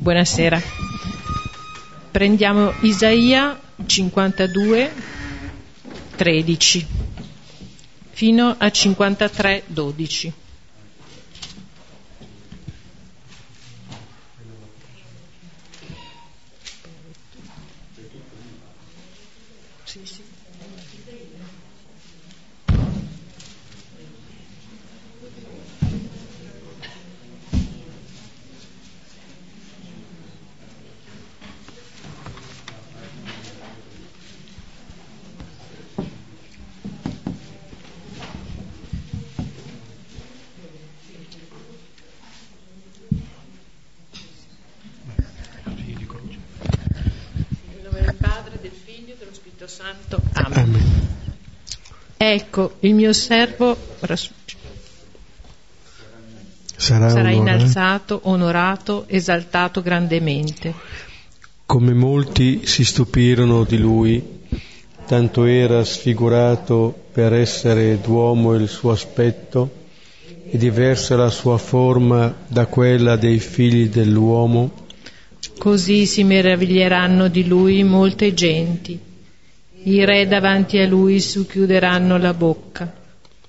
Buonasera. Prendiamo Isaia 52, 13 fino a 53, 12. Santo. Amen. Amen. Ecco, il mio servo sarà, sarà innalzato, onorato, esaltato grandemente. Come molti si stupirono di lui, tanto era sfigurato per essere d'uomo il suo aspetto e diversa la sua forma da quella dei figli dell'uomo. Così si meraviglieranno di lui molte genti i re davanti a lui socchiuderanno la bocca,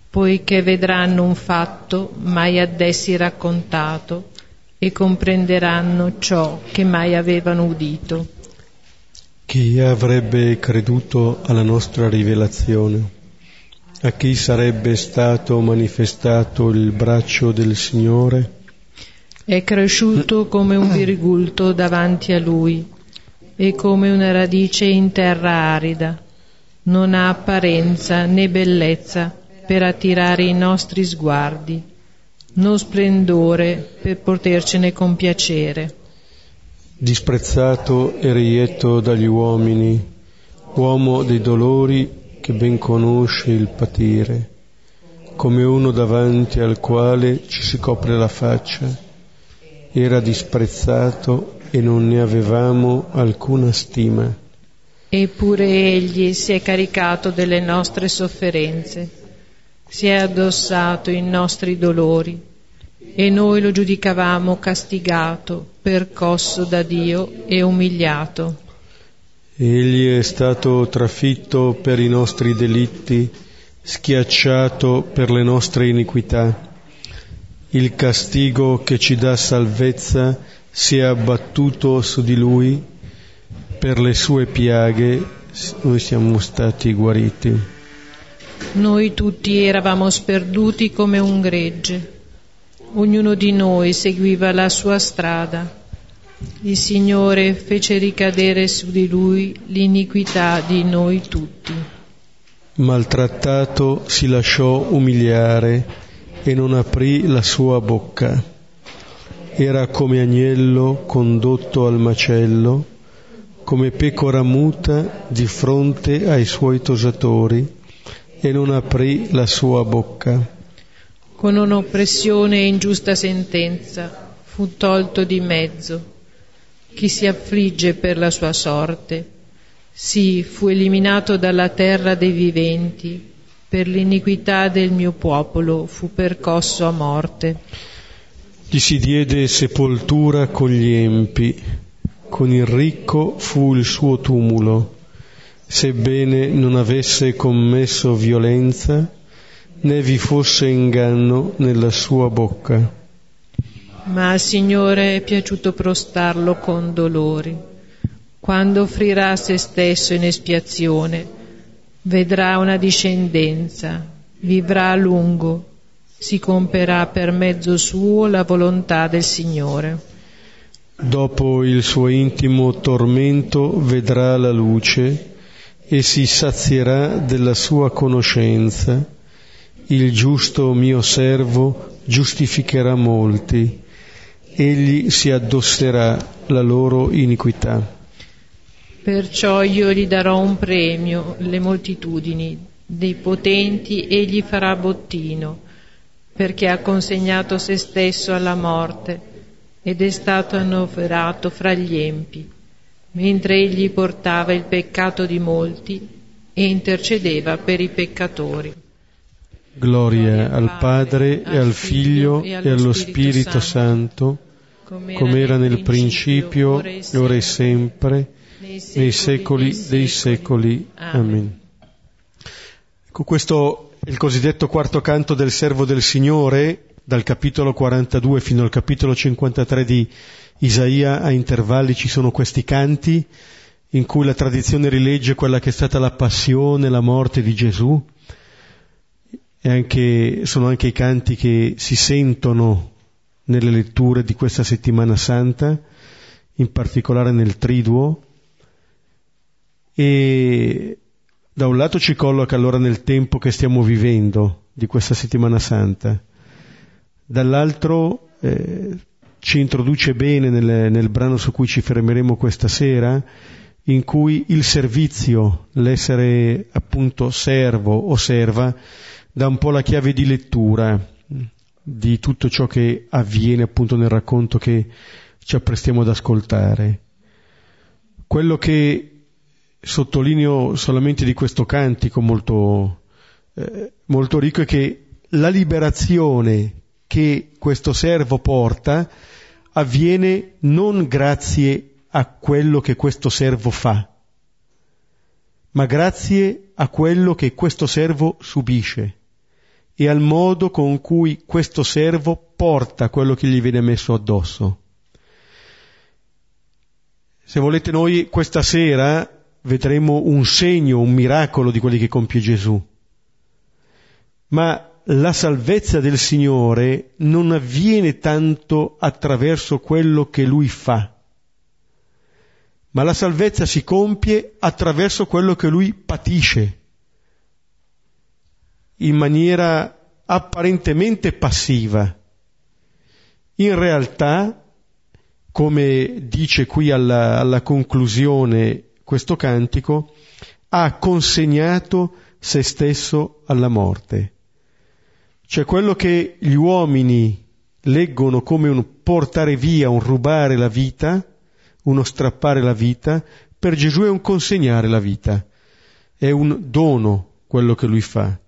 poiché vedranno un fatto mai ad essi raccontato e comprenderanno ciò che mai avevano udito. Chi avrebbe creduto alla nostra rivelazione? A chi sarebbe stato manifestato il braccio del Signore? È cresciuto come un virgulto davanti a lui e come una radice in terra arida. Non ha apparenza né bellezza per attirare i nostri sguardi, non splendore per potercene compiacere. Disprezzato e reietto dagli uomini, uomo dei dolori che ben conosce il patire, come uno davanti al quale ci si copre la faccia, era disprezzato e non ne avevamo alcuna stima. Eppure egli si è caricato delle nostre sofferenze, si è addossato i nostri dolori e noi lo giudicavamo castigato, percosso da Dio e umiliato. Egli è stato trafitto per i nostri delitti, schiacciato per le nostre iniquità. Il castigo che ci dà salvezza si è abbattuto su di lui, per le sue piaghe noi siamo stati guariti. Noi tutti eravamo sperduti come un gregge, ognuno di noi seguiva la sua strada. Il Signore fece ricadere su di lui l'iniquità di noi tutti. Maltrattato si lasciò umiliare e non aprì la sua bocca era come agnello condotto al macello, come pecora muta di fronte ai suoi tosatori, e non aprì la sua bocca. Con un'oppressione e ingiusta sentenza fu tolto di mezzo. Chi si affligge per la sua sorte, sì, fu eliminato dalla terra dei viventi, per l'iniquità del mio popolo fu percosso a morte. Gli si diede sepoltura con gli empi, con il ricco fu il suo tumulo, sebbene non avesse commesso violenza, né vi fosse inganno nella sua bocca. Ma al Signore è piaciuto prostarlo con dolori. Quando offrirà se stesso in espiazione, vedrà una discendenza, vivrà a lungo si compierà per mezzo suo la volontà del Signore. Dopo il suo intimo tormento vedrà la luce e si sazierà della sua conoscenza. Il giusto mio servo giustificherà molti, egli si addosserà la loro iniquità. Perciò io gli darò un premio, le moltitudini dei potenti egli farà bottino perché ha consegnato se stesso alla morte ed è stato annoverato fra gli empi, mentre egli portava il peccato di molti e intercedeva per i peccatori. Gloria al Padre e al Figlio e allo Spirito Santo, come era nel principio, ora e sempre, nei secoli dei secoli. Amen. Ecco, questo il cosiddetto quarto canto del servo del Signore, dal capitolo 42 fino al capitolo 53 di Isaia, a intervalli ci sono questi canti in cui la tradizione rilegge quella che è stata la passione, la morte di Gesù, e anche, sono anche i canti che si sentono nelle letture di questa settimana santa, in particolare nel Triduo, e da un lato ci colloca allora nel tempo che stiamo vivendo di questa settimana santa, dall'altro eh, ci introduce bene nel, nel brano su cui ci fermeremo questa sera, in cui il servizio, l'essere appunto servo o serva, dà un po' la chiave di lettura di tutto ciò che avviene appunto nel racconto che ci apprestiamo ad ascoltare. Quello che sottolineo solamente di questo cantico molto, eh, molto ricco è che la liberazione che questo servo porta avviene non grazie a quello che questo servo fa, ma grazie a quello che questo servo subisce e al modo con cui questo servo porta quello che gli viene messo addosso. Se volete noi questa sera vedremo un segno, un miracolo di quelli che compie Gesù. Ma la salvezza del Signore non avviene tanto attraverso quello che Lui fa, ma la salvezza si compie attraverso quello che Lui patisce in maniera apparentemente passiva. In realtà, come dice qui alla, alla conclusione questo cantico, ha consegnato se stesso alla morte. Cioè quello che gli uomini leggono come un portare via, un rubare la vita, uno strappare la vita, per Gesù è un consegnare la vita, è un dono quello che lui fa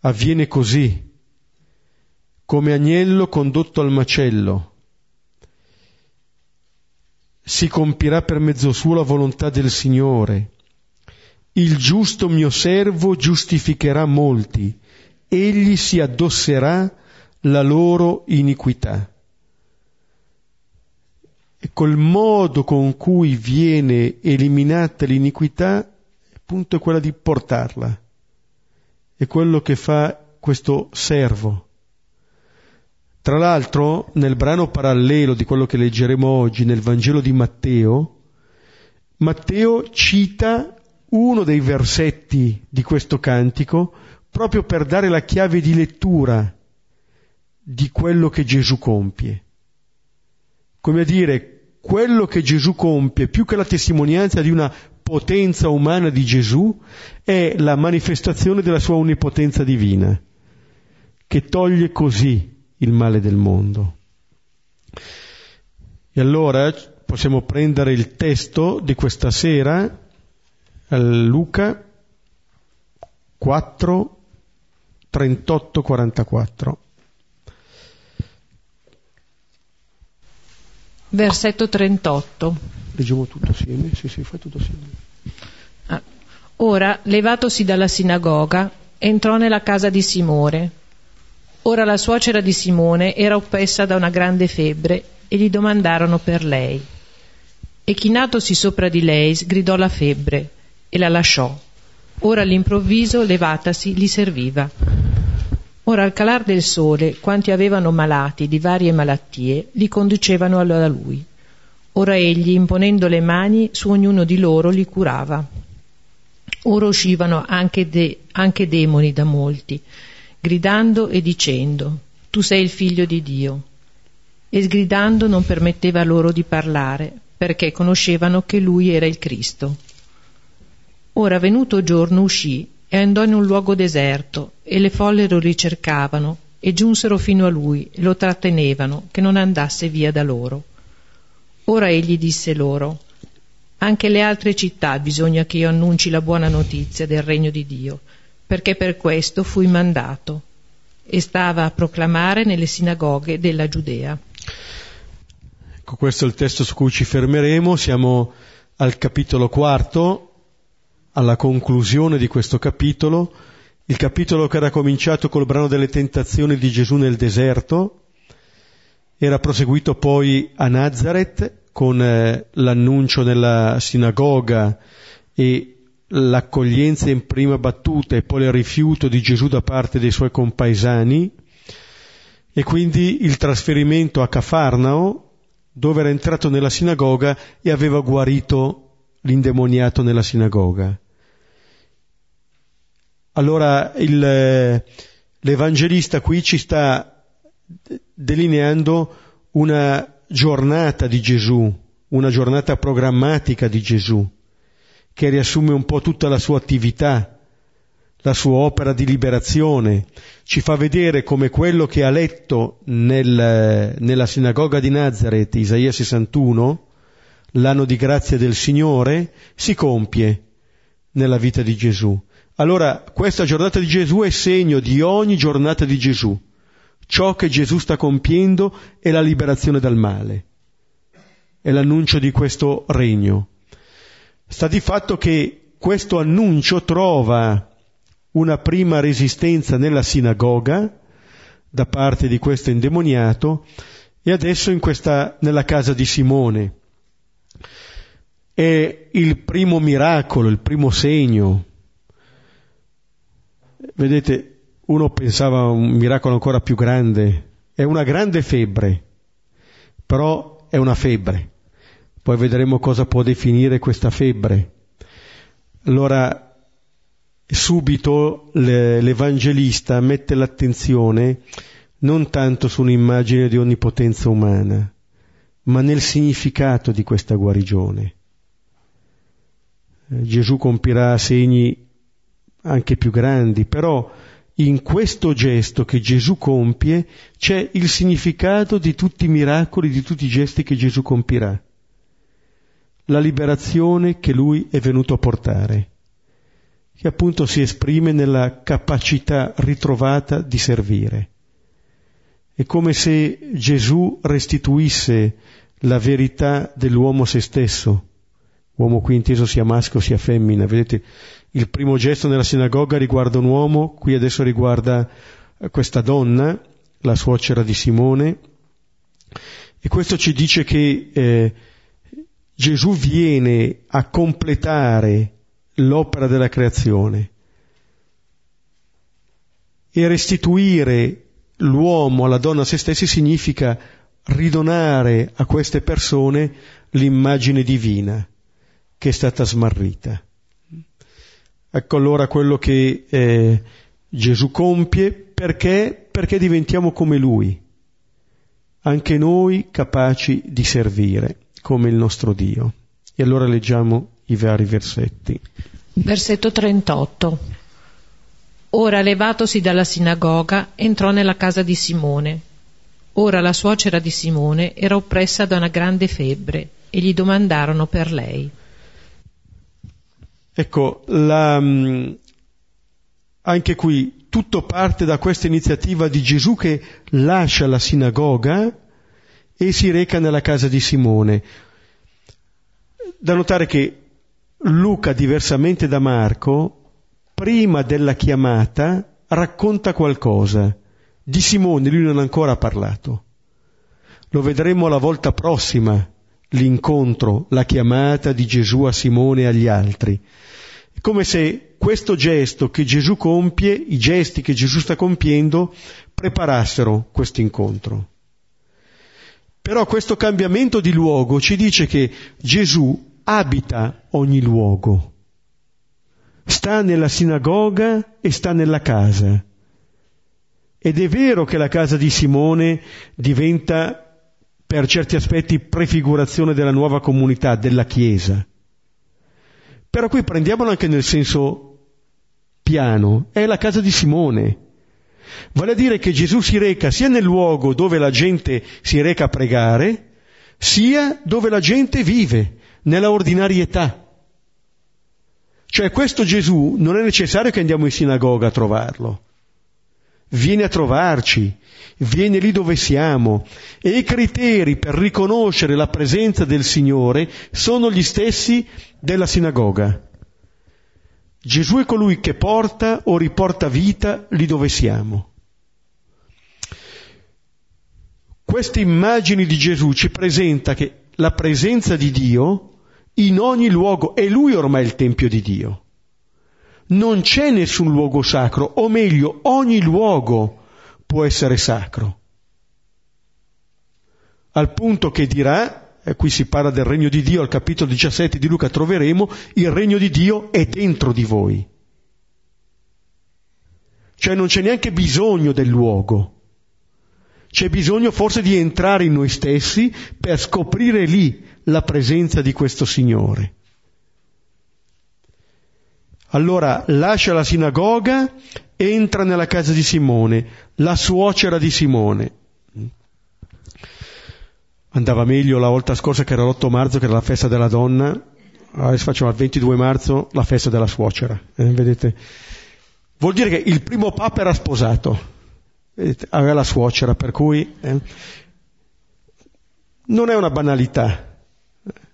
avviene così, come agnello condotto al macello. Si compirà per mezzo suo la volontà del Signore. Il giusto mio servo giustificherà molti, egli si addosserà la loro iniquità. E col modo con cui viene eliminata l'iniquità, appunto è quella di portarla è quello che fa questo servo. Tra l'altro, nel brano parallelo di quello che leggeremo oggi, nel Vangelo di Matteo, Matteo cita uno dei versetti di questo cantico proprio per dare la chiave di lettura di quello che Gesù compie. Come a dire, quello che Gesù compie, più che la testimonianza di una potenza umana di Gesù è la manifestazione della sua onnipotenza divina, che toglie così il male del mondo. E allora possiamo prendere il testo di questa sera, Luca 4, 38, 44. Versetto 38. Leggiamo tutto assieme? Sì, sì, fai tutto assieme. Ah. Ora, levatosi dalla sinagoga, entrò nella casa di Simone. Ora la suocera di Simone era oppressa da una grande febbre e gli domandarono per lei. E chinatosi sopra di lei sgridò la febbre e la lasciò. Ora all'improvviso, levatasi, gli serviva. Ora al calar del sole, quanti avevano malati di varie malattie, li conducevano da lui Ora egli, imponendo le mani, su ognuno di loro li curava. Ora uscivano anche, de- anche demoni da molti, gridando e dicendo, Tu sei il figlio di Dio. E sgridando non permetteva loro di parlare, perché conoscevano che lui era il Cristo. Ora venuto giorno uscì e andò in un luogo deserto, e le folle lo ricercavano, e giunsero fino a lui, e lo trattenevano, che non andasse via da loro. Ora egli disse loro, anche le altre città bisogna che io annunci la buona notizia del regno di Dio, perché per questo fui mandato. E stava a proclamare nelle sinagoghe della Giudea. Ecco, questo è il testo su cui ci fermeremo, siamo al capitolo quarto, alla conclusione di questo capitolo, il capitolo che era cominciato col brano delle tentazioni di Gesù nel deserto, era proseguito poi a Nazareth con eh, l'annuncio nella sinagoga e l'accoglienza in prima battuta e poi il rifiuto di Gesù da parte dei suoi compaesani e quindi il trasferimento a Cafarnao dove era entrato nella sinagoga e aveva guarito l'indemoniato nella sinagoga. Allora il, l'Evangelista qui ci sta delineando una giornata di Gesù, una giornata programmatica di Gesù, che riassume un po' tutta la sua attività, la sua opera di liberazione, ci fa vedere come quello che ha letto nel, nella sinagoga di Nazareth, Isaia 61, l'anno di grazia del Signore, si compie nella vita di Gesù. Allora, questa giornata di Gesù è segno di ogni giornata di Gesù. Ciò che Gesù sta compiendo è la liberazione dal male, è l'annuncio di questo regno. Sta di fatto che questo annuncio trova una prima resistenza nella sinagoga da parte di questo indemoniato e adesso in questa, nella casa di Simone. È il primo miracolo, il primo segno. Vedete, uno pensava a un miracolo ancora più grande. È una grande febbre, però è una febbre. Poi vedremo cosa può definire questa febbre. Allora, subito l'Evangelista mette l'attenzione non tanto su un'immagine di onnipotenza umana, ma nel significato di questa guarigione. Eh, Gesù compirà segni anche più grandi, però in questo gesto che Gesù compie c'è il significato di tutti i miracoli, di tutti i gesti che Gesù compirà. La liberazione che lui è venuto a portare che appunto si esprime nella capacità ritrovata di servire. È come se Gesù restituisse la verità dell'uomo se stesso, uomo qui inteso sia maschio sia femmina. Vedete, il primo gesto nella sinagoga riguarda un uomo, qui adesso riguarda questa donna, la suocera di Simone, e questo ci dice che eh, Gesù viene a completare l'opera della creazione e restituire l'uomo alla donna a se stessi significa ridonare a queste persone l'immagine divina che è stata smarrita. Ecco allora quello che eh, Gesù compie perché? Perché diventiamo come Lui, anche noi capaci di servire come il nostro Dio. E allora leggiamo i vari versetti. Versetto 38. Ora levatosi dalla sinagoga entrò nella casa di Simone. Ora la suocera di Simone era oppressa da una grande febbre e gli domandarono per lei. Ecco, la, mm, anche qui tutto parte da questa iniziativa di Gesù che lascia la sinagoga e si reca nella casa di Simone. Da notare che Luca, diversamente da Marco, prima della chiamata racconta qualcosa. Di Simone lui non ha ancora parlato. Lo vedremo la volta prossima, l'incontro, la chiamata di Gesù a Simone e agli altri. È come se questo gesto che Gesù compie, i gesti che Gesù sta compiendo, preparassero questo incontro. Però questo cambiamento di luogo ci dice che Gesù abita ogni luogo. Sta nella sinagoga e sta nella casa. Ed è vero che la casa di Simone diventa per certi aspetti prefigurazione della nuova comunità, della Chiesa. Però qui prendiamolo anche nel senso piano, è la casa di Simone. Vale a dire che Gesù si reca sia nel luogo dove la gente si reca a pregare, sia dove la gente vive, nella ordinarietà. Cioè questo Gesù non è necessario che andiamo in sinagoga a trovarlo. viene a trovarci, viene lì dove siamo e i criteri per riconoscere la presenza del Signore sono gli stessi della sinagoga. Gesù è colui che porta o riporta vita lì dove siamo. Queste immagini di Gesù ci presenta che la presenza di Dio in ogni luogo, è lui ormai il Tempio di Dio. Non c'è nessun luogo sacro, o meglio, ogni luogo può essere sacro. Al punto che dirà, e qui si parla del regno di Dio, al capitolo 17 di Luca troveremo, il regno di Dio è dentro di voi. Cioè non c'è neanche bisogno del luogo. C'è bisogno forse di entrare in noi stessi per scoprire lì la presenza di questo Signore. Allora lascia la sinagoga, entra nella casa di Simone, la suocera di Simone. Andava meglio la volta scorsa che era l'8 marzo, che era la festa della donna, adesso facciamo il 22 marzo la festa della suocera. Eh, vedete? Vuol dire che il primo papa era sposato, vedete? aveva la suocera, per cui eh, non è una banalità.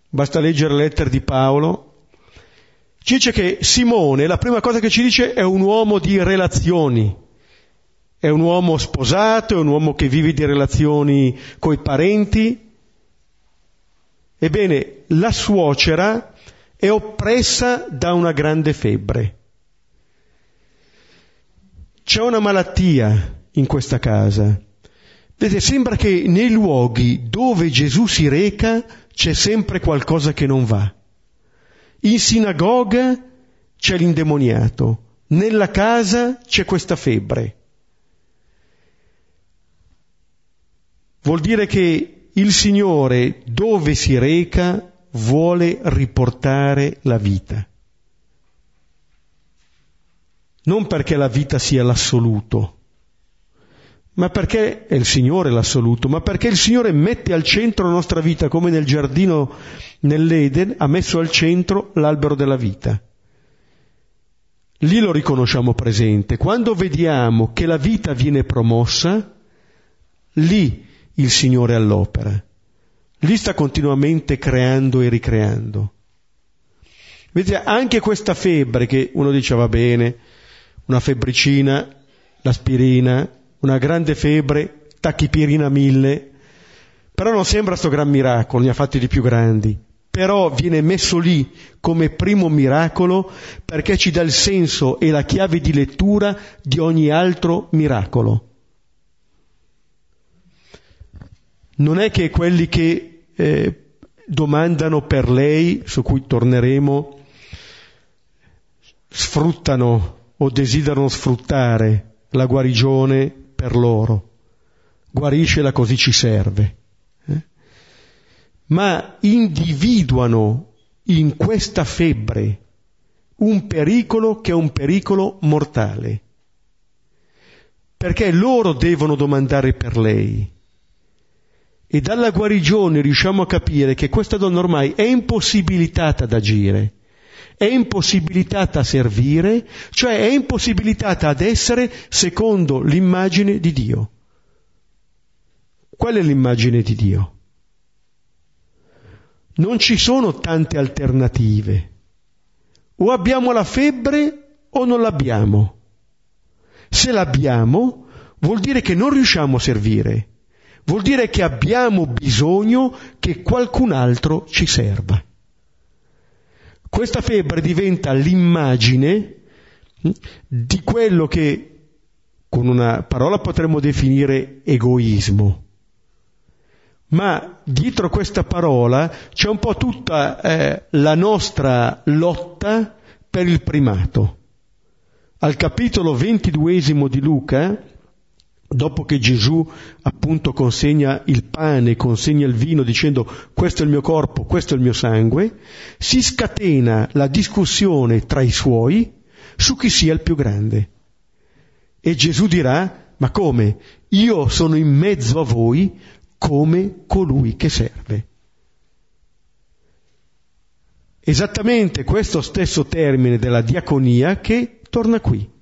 Basta leggere le lettere di Paolo. Ci dice che Simone, la prima cosa che ci dice, è un uomo di relazioni. È un uomo sposato, è un uomo che vive di relazioni coi parenti. Ebbene, la suocera è oppressa da una grande febbre. C'è una malattia in questa casa. Vedete, sembra che nei luoghi dove Gesù si reca c'è sempre qualcosa che non va. In sinagoga c'è l'indemoniato, nella casa c'è questa febbre. Vuol dire che il Signore dove si reca vuole riportare la vita. Non perché la vita sia l'assoluto, ma perché è il Signore l'assoluto, ma perché il Signore mette al centro la nostra vita, come nel giardino nell'Eden ha messo al centro l'albero della vita. Lì lo riconosciamo presente. Quando vediamo che la vita viene promossa, lì il Signore all'opera. Lì sta continuamente creando e ricreando. Vedete, anche questa febbre che uno dice va bene, una febbricina, l'aspirina, una grande febbre, tachipirina mille, però non sembra sto gran miracolo, ne ha fatti di più grandi. Però viene messo lì come primo miracolo perché ci dà il senso e la chiave di lettura di ogni altro miracolo. Non è che quelli che eh, domandano per lei, su cui torneremo, sfruttano o desiderano sfruttare la guarigione per loro. Guariscela così ci serve. Eh? Ma individuano in questa febbre un pericolo che è un pericolo mortale. Perché loro devono domandare per lei. E dalla guarigione riusciamo a capire che questa donna ormai è impossibilitata ad agire è impossibilitata a servire, cioè è impossibilitata ad essere secondo l'immagine di Dio. Qual è l'immagine di Dio? Non ci sono tante alternative. O abbiamo la febbre o non l'abbiamo. Se l'abbiamo, vuol dire che non riusciamo a servire. Vuol dire che abbiamo bisogno che qualcun altro ci serva. Questa febbre diventa l'immagine hm, di quello che con una parola potremmo definire egoismo. Ma dietro questa parola c'è un po' tutta eh, la nostra lotta per il primato. Al capitolo ventiduesimo di Luca, dopo che Gesù appunto consegna il pane, consegna il vino dicendo questo è il mio corpo, questo è il mio sangue, si scatena la discussione tra i suoi su chi sia il più grande. E Gesù dirà, ma come? Io sono in mezzo a voi come colui che serve. Esattamente questo stesso termine della diaconia che torna qui.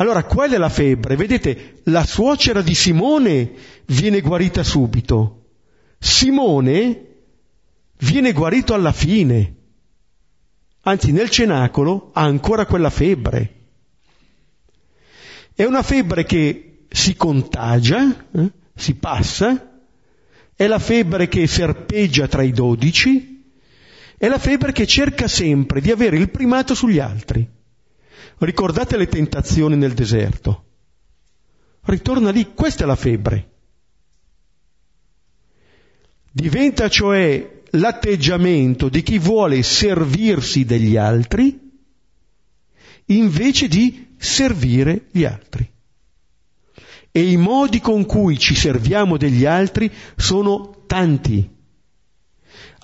Allora, qual è la febbre? Vedete, la suocera di Simone viene guarita subito. Simone viene guarito alla fine. Anzi, nel cenacolo ha ancora quella febbre. È una febbre che si contagia, eh? si passa, è la febbre che serpeggia tra i dodici, è la febbre che cerca sempre di avere il primato sugli altri. Ricordate le tentazioni nel deserto. Ritorna lì, questa è la febbre. Diventa cioè l'atteggiamento di chi vuole servirsi degli altri invece di servire gli altri. E i modi con cui ci serviamo degli altri sono tanti.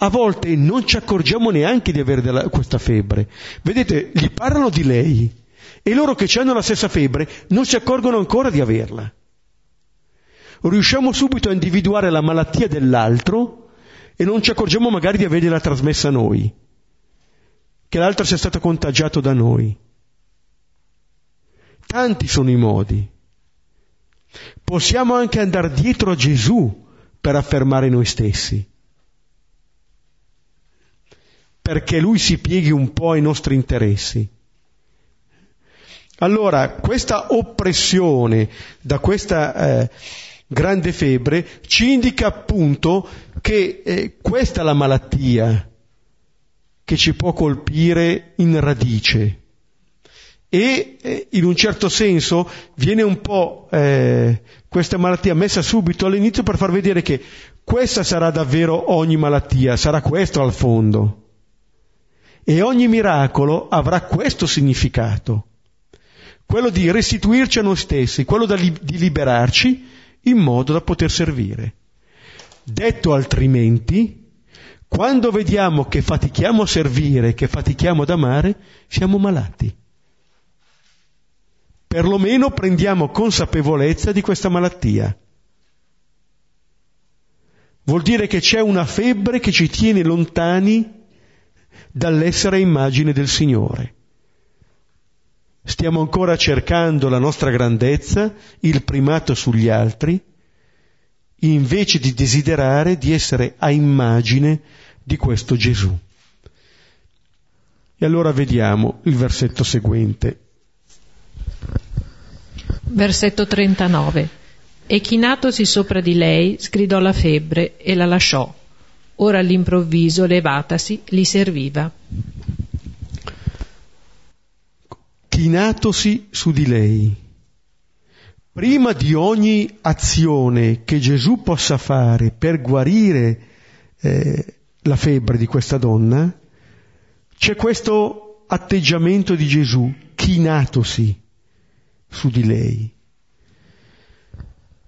A volte non ci accorgiamo neanche di avere della, questa febbre. Vedete, gli parlano di lei e loro che hanno la stessa febbre non si accorgono ancora di averla. Riusciamo subito a individuare la malattia dell'altro e non ci accorgiamo magari di avergliela trasmessa noi, che l'altro sia stato contagiato da noi. Tanti sono i modi. Possiamo anche andare dietro a Gesù per affermare noi stessi, perché Lui si pieghi un po' ai nostri interessi. Allora, questa oppressione da questa eh, grande febbre ci indica appunto che eh, questa è la malattia che ci può colpire in radice e eh, in un certo senso viene un po' eh, questa malattia messa subito all'inizio per far vedere che questa sarà davvero ogni malattia, sarà questo al fondo. E ogni miracolo avrà questo significato, quello di restituirci a noi stessi, quello di liberarci in modo da poter servire. Detto altrimenti, quando vediamo che fatichiamo a servire, che fatichiamo ad amare, siamo malati perlomeno prendiamo consapevolezza di questa malattia. Vuol dire che c'è una febbre che ci tiene lontani dall'essere immagine del Signore. Stiamo ancora cercando la nostra grandezza, il primato sugli altri, invece di desiderare di essere a immagine di questo Gesù. E allora vediamo il versetto seguente. Versetto 39. E chinatosi sopra di lei, sgridò la febbre e la lasciò. Ora all'improvviso, levatasi, li serviva. Chinatosi su di lei. Prima di ogni azione che Gesù possa fare per guarire eh, la febbre di questa donna, c'è questo atteggiamento di Gesù, chinatosi su di lei.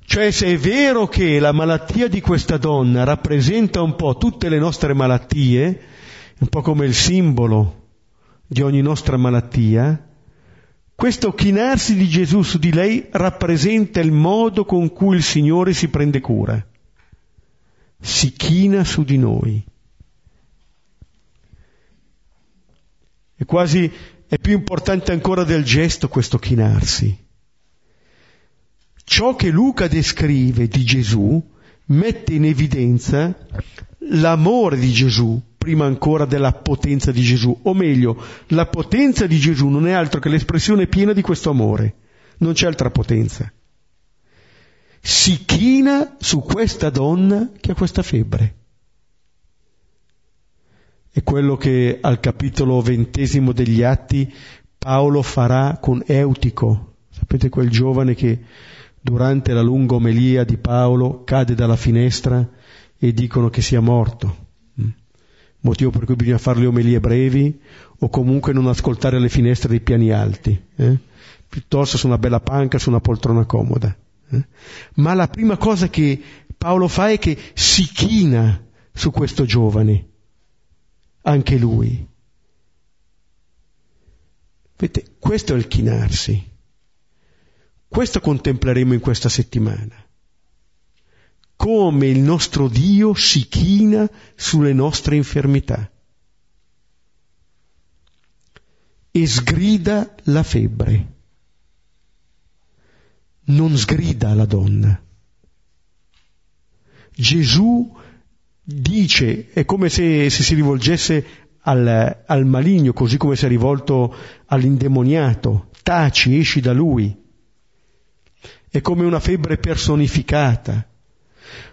Cioè se è vero che la malattia di questa donna rappresenta un po' tutte le nostre malattie, un po' come il simbolo di ogni nostra malattia, questo chinarsi di Gesù su di lei rappresenta il modo con cui il Signore si prende cura. Si china su di noi. È quasi è più importante ancora del gesto questo chinarsi. Ciò che Luca descrive di Gesù mette in evidenza l'amore di Gesù prima ancora della potenza di Gesù, o meglio, la potenza di Gesù non è altro che l'espressione piena di questo amore, non c'è altra potenza. Si china su questa donna che ha questa febbre è quello che al capitolo ventesimo degli Atti Paolo farà con Eutico. Sapete quel giovane che durante la lunga omelia di Paolo cade dalla finestra e dicono che sia morto. Motivo per cui bisogna fare le omelie brevi o comunque non ascoltare le finestre dei piani alti, eh? piuttosto su una bella panca, su una poltrona comoda. Eh? Ma la prima cosa che Paolo fa è che si china su questo giovane anche lui. Vedete, questo è il chinarsi. Questo contempleremo in questa settimana. Come il nostro Dio si china sulle nostre infermità e sgrida la febbre. non sgrida la donna. Gesù dice, è come se, se si rivolgesse al, al maligno, così come si è rivolto all'indemoniato, taci, esci da lui. È come una febbre personificata.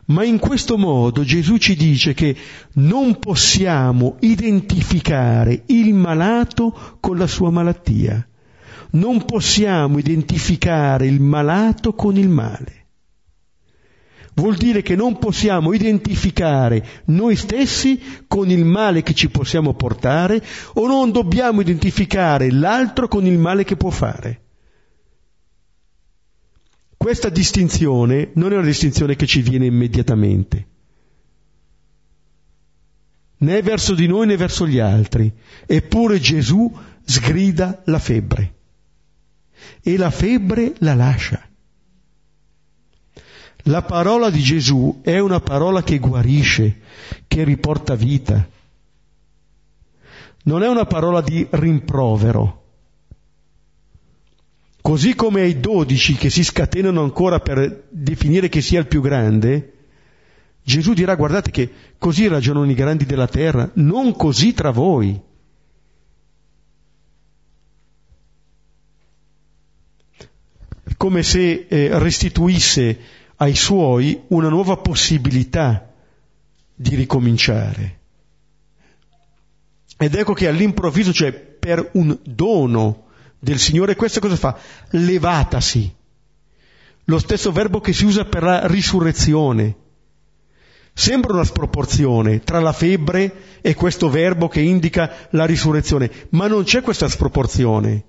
Ma in questo modo Gesù ci dice che non possiamo identificare il malato con la sua malattia. Non possiamo identificare il malato con il male. Vuol dire che non possiamo identificare noi stessi con il male che ci possiamo portare o non dobbiamo identificare l'altro con il male che può fare. Questa distinzione non è una distinzione che ci viene immediatamente, né verso di noi né verso gli altri, eppure Gesù sgrida la febbre e la febbre la lascia. La parola di Gesù è una parola che guarisce, che riporta vita. Non è una parola di rimprovero, Così come ai dodici che si scatenano ancora per definire che sia il più grande, Gesù dirà guardate che così ragionano i grandi della terra, non così tra voi. Come se eh, restituisse ai suoi una nuova possibilità di ricominciare. Ed ecco che all'improvviso, cioè per un dono, del Signore, questo cosa fa? Levatasi. Lo stesso verbo che si usa per la risurrezione. Sembra una sproporzione tra la febbre e questo verbo che indica la risurrezione, ma non c'è questa sproporzione.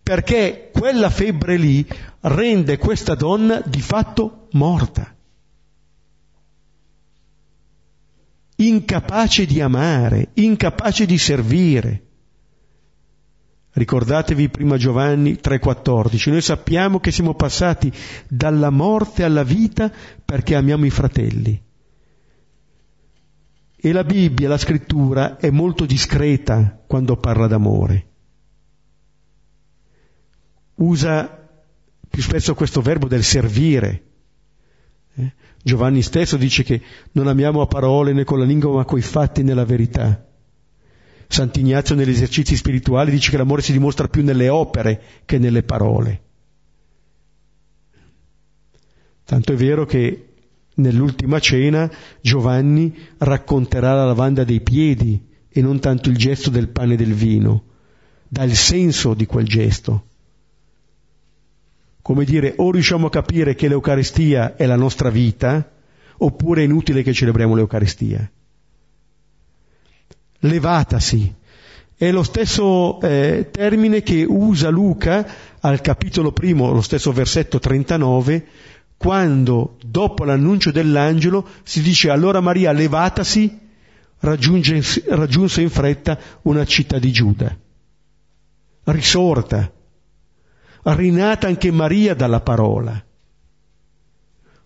Perché quella febbre lì rende questa donna di fatto morta. Incapace di amare, incapace di servire. Ricordatevi prima Giovanni 3:14, noi sappiamo che siamo passati dalla morte alla vita perché amiamo i fratelli. E la Bibbia, la scrittura, è molto discreta quando parla d'amore. Usa più spesso questo verbo del servire. Eh? Giovanni stesso dice che non amiamo a parole né con la lingua ma coi fatti nella verità. Sant'Ignazio negli esercizi spirituali dice che l'amore si dimostra più nelle opere che nelle parole. Tanto è vero che nell'ultima cena Giovanni racconterà la lavanda dei piedi e non tanto il gesto del pane e del vino, dà il senso di quel gesto. Come dire, o riusciamo a capire che l'Eucaristia è la nostra vita, oppure è inutile che celebriamo l'Eucaristia levatasi. È lo stesso eh, termine che usa Luca al capitolo primo, lo stesso versetto 39, quando dopo l'annuncio dell'angelo si dice allora Maria levatasi, raggiunge, raggiunse in fretta una città di Giuda, risorta, rinata anche Maria dalla parola.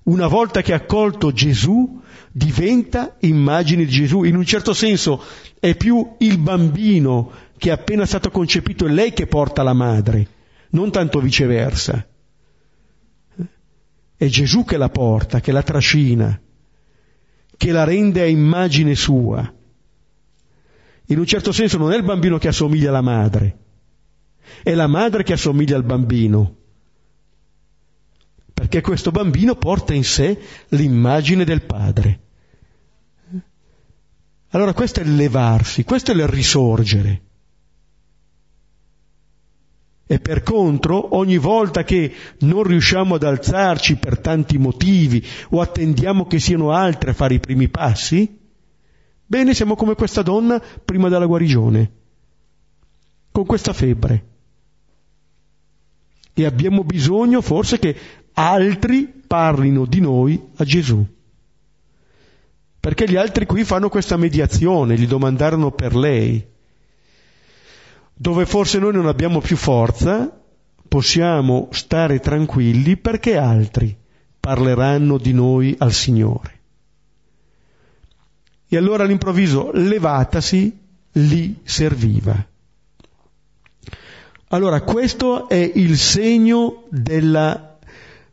Una volta che ha accolto Gesù, diventa immagine di Gesù. In un certo senso è più il bambino che è appena stato concepito è lei che porta la madre, non tanto viceversa. È Gesù che la porta, che la trascina, che la rende a immagine sua. In un certo senso non è il bambino che assomiglia alla madre, è la madre che assomiglia al bambino, perché questo bambino porta in sé l'immagine del padre. Allora questo è il levarsi, questo è il risorgere. E per contro, ogni volta che non riusciamo ad alzarci per tanti motivi o attendiamo che siano altri a fare i primi passi, bene, siamo come questa donna prima della guarigione, con questa febbre. E abbiamo bisogno forse che altri parlino di noi a Gesù perché gli altri qui fanno questa mediazione, gli domandarono per lei. Dove forse noi non abbiamo più forza, possiamo stare tranquilli perché altri parleranno di noi al Signore. E allora all'improvviso, levatasi, li serviva. Allora questo è il segno della,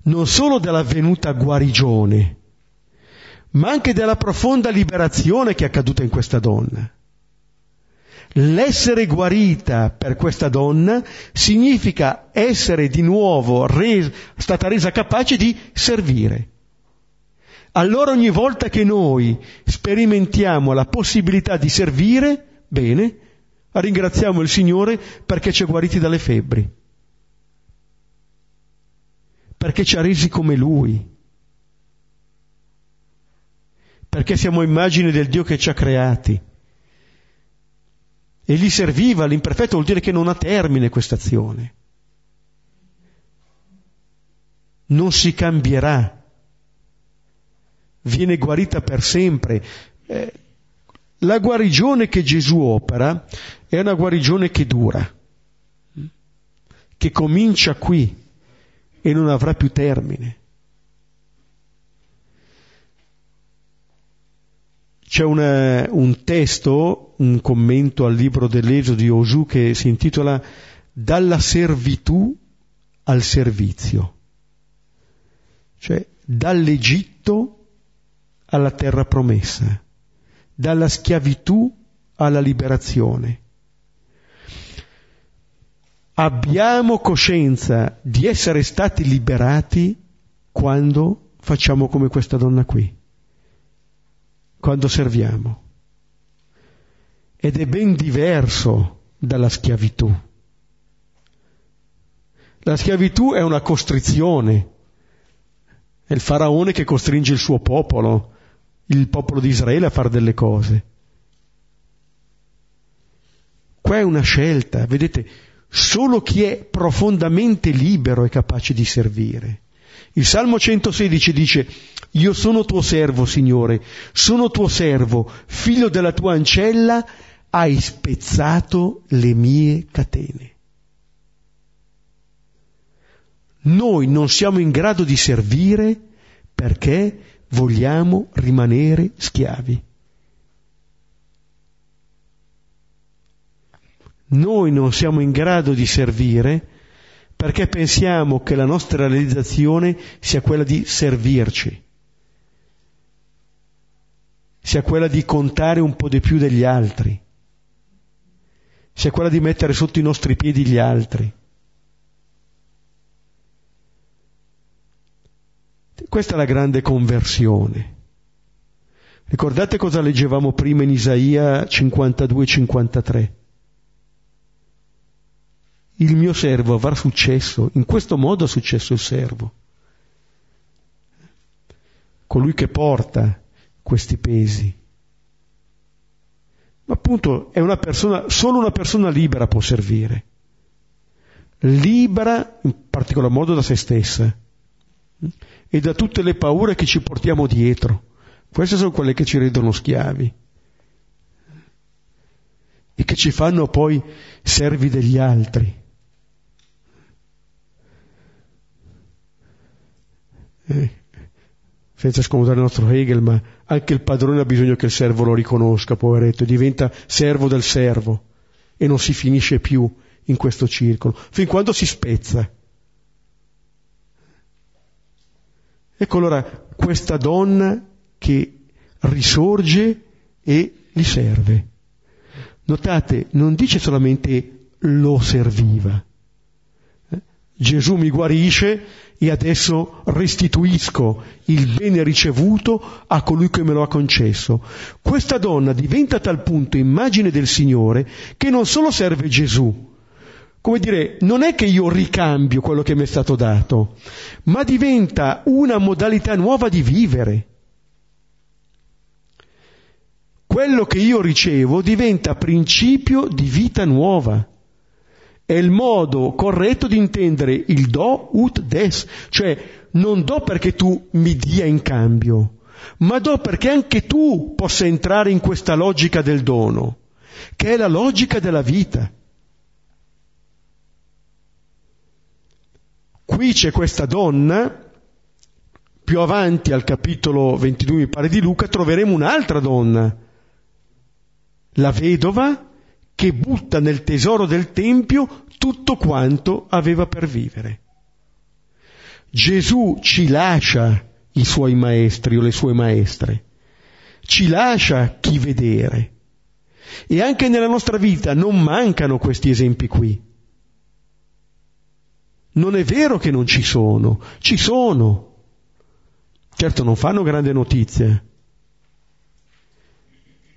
non solo della venuta guarigione, ma anche della profonda liberazione che è accaduta in questa donna. L'essere guarita per questa donna significa essere di nuovo res- stata resa capace di servire. Allora ogni volta che noi sperimentiamo la possibilità di servire, bene, ringraziamo il Signore perché ci ha guariti dalle febbri, perché ci ha resi come Lui, perché siamo immagini del Dio che ci ha creati. E gli serviva, l'imperfetto vuol dire che non ha termine questa azione. Non si cambierà viene guarita per sempre. Eh, la guarigione che Gesù opera è una guarigione che dura, che comincia qui e non avrà più termine. C'è una, un testo, un commento al libro dell'Esodo di Osù che si intitola Dalla servitù al servizio, cioè dall'Egitto alla terra promessa, dalla schiavitù alla liberazione. Abbiamo coscienza di essere stati liberati quando facciamo come questa donna qui, quando serviamo. Ed è ben diverso dalla schiavitù. La schiavitù è una costrizione, è il faraone che costringe il suo popolo il popolo di Israele a fare delle cose. Qua è una scelta, vedete, solo chi è profondamente libero è capace di servire. Il Salmo 116 dice, io sono tuo servo, Signore, sono tuo servo, figlio della tua ancella, hai spezzato le mie catene. Noi non siamo in grado di servire perché vogliamo rimanere schiavi. Noi non siamo in grado di servire perché pensiamo che la nostra realizzazione sia quella di servirci, sia quella di contare un po' di più degli altri, sia quella di mettere sotto i nostri piedi gli altri. Questa è la grande conversione. Ricordate cosa leggevamo prima in Isaia 52-53? Il mio servo avrà successo, in questo modo ha successo il servo. Colui che porta questi pesi. Ma appunto è una persona, solo una persona libera può servire. Libera in particolar modo da se stessa e da tutte le paure che ci portiamo dietro. Queste sono quelle che ci rendono schiavi e che ci fanno poi servi degli altri. Eh, senza scomodare il nostro Hegel, ma anche il padrone ha bisogno che il servo lo riconosca, poveretto, diventa servo del servo e non si finisce più in questo circolo, fin quando si spezza. Ecco allora questa donna che risorge e gli serve. Notate, non dice solamente lo serviva. Gesù mi guarisce e adesso restituisco il bene ricevuto a colui che me lo ha concesso. Questa donna diventa a tal punto immagine del Signore che non solo serve Gesù, come dire, non è che io ricambio quello che mi è stato dato, ma diventa una modalità nuova di vivere. Quello che io ricevo diventa principio di vita nuova. È il modo corretto di intendere il do ut des, cioè non do perché tu mi dia in cambio, ma do perché anche tu possa entrare in questa logica del dono, che è la logica della vita. Qui c'è questa donna, più avanti al capitolo 22 mi pare di Luca troveremo un'altra donna, la vedova che butta nel tesoro del Tempio tutto quanto aveva per vivere. Gesù ci lascia i suoi maestri o le sue maestre, ci lascia chi vedere. E anche nella nostra vita non mancano questi esempi qui. Non è vero che non ci sono, ci sono. Certo non fanno grande notizia,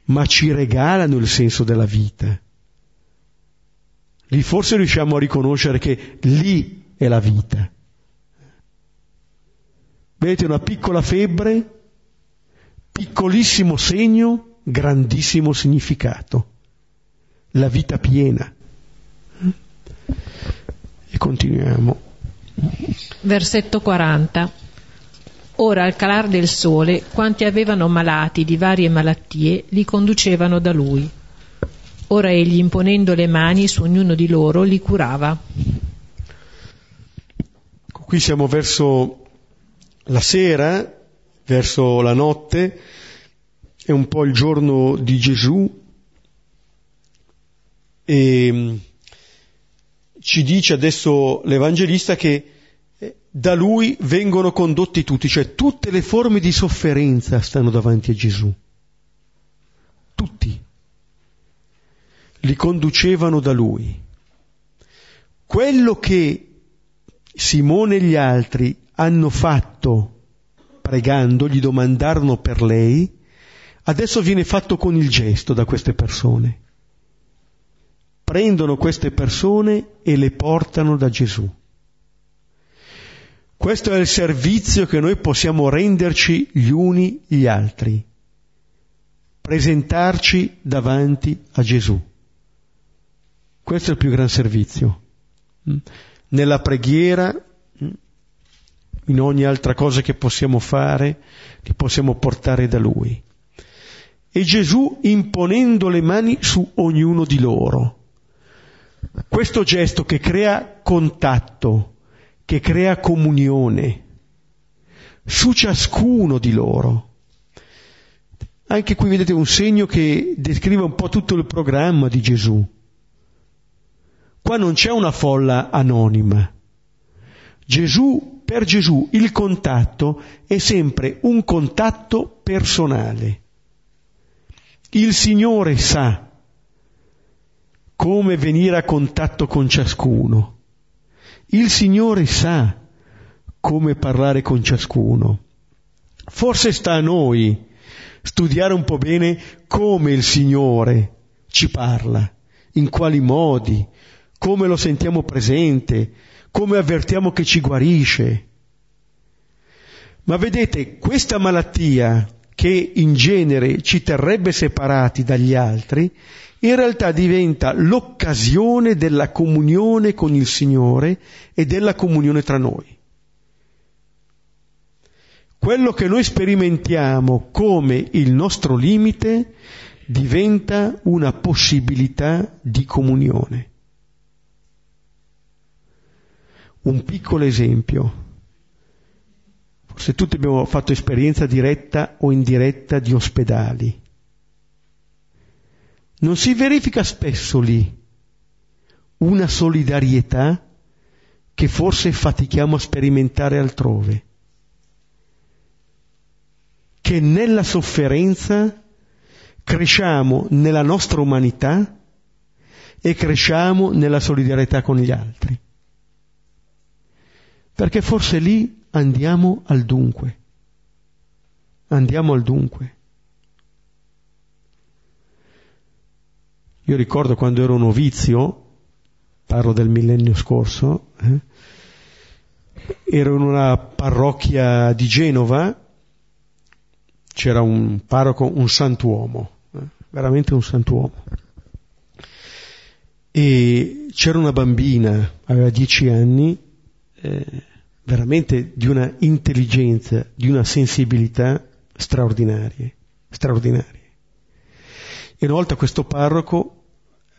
ma ci regalano il senso della vita. Lì forse riusciamo a riconoscere che lì è la vita. Vedete una piccola febbre, piccolissimo segno, grandissimo significato. La vita piena. E continuiamo. Versetto 40. Ora al calar del sole, quanti avevano malati di varie malattie, li conducevano da lui. Ora egli, imponendo le mani su ognuno di loro, li curava. Qui siamo verso la sera, verso la notte, è un po' il giorno di Gesù e mm, ci dice adesso l'Evangelista che eh, da lui vengono condotti tutti, cioè tutte le forme di sofferenza stanno davanti a Gesù. Tutti. Li conducevano da lui. Quello che Simone e gli altri hanno fatto pregando, gli domandarono per lei, adesso viene fatto con il gesto da queste persone. Prendono queste persone e le portano da Gesù. Questo è il servizio che noi possiamo renderci gli uni gli altri, presentarci davanti a Gesù. Questo è il più gran servizio. Nella preghiera in ogni altra cosa che possiamo fare, li possiamo portare da Lui. E Gesù imponendo le mani su ognuno di loro. Questo gesto che crea contatto, che crea comunione su ciascuno di loro. Anche qui vedete un segno che descrive un po' tutto il programma di Gesù. Qua non c'è una folla anonima. Gesù per Gesù il contatto è sempre un contatto personale. Il Signore sa come venire a contatto con ciascuno. Il Signore sa come parlare con ciascuno. Forse sta a noi studiare un po' bene come il Signore ci parla, in quali modi, come lo sentiamo presente, come avvertiamo che ci guarisce. Ma vedete, questa malattia che in genere ci terrebbe separati dagli altri, in realtà diventa l'occasione della comunione con il Signore e della comunione tra noi. Quello che noi sperimentiamo come il nostro limite diventa una possibilità di comunione. Un piccolo esempio. Forse tutti abbiamo fatto esperienza diretta o indiretta di ospedali. Non si verifica spesso lì una solidarietà che forse fatichiamo a sperimentare altrove, che nella sofferenza cresciamo nella nostra umanità e cresciamo nella solidarietà con gli altri perché forse lì andiamo al dunque. Andiamo al dunque. Io ricordo quando ero novizio, parlo del millennio scorso, eh, ero in una parrocchia di Genova, c'era un parroco, un santuomo, eh, veramente un santuomo. E c'era una bambina, aveva dieci anni, eh, veramente di una intelligenza, di una sensibilità straordinarie, straordinarie. E una volta questo parroco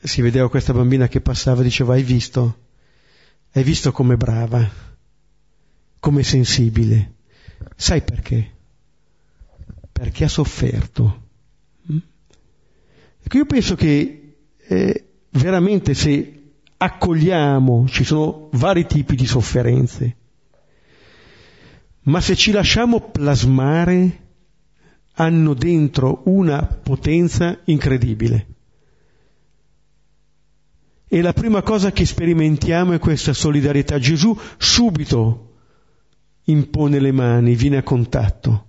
si vedeva questa bambina che passava e diceva hai visto? Hai visto com'è brava, com'è sensibile. Sai perché? Perché ha sofferto. Mm? Ecco, io penso che eh, veramente se accogliamo, ci sono vari tipi di sofferenze, ma se ci lasciamo plasmare, hanno dentro una potenza incredibile. E la prima cosa che sperimentiamo è questa solidarietà. Gesù subito impone le mani, viene a contatto.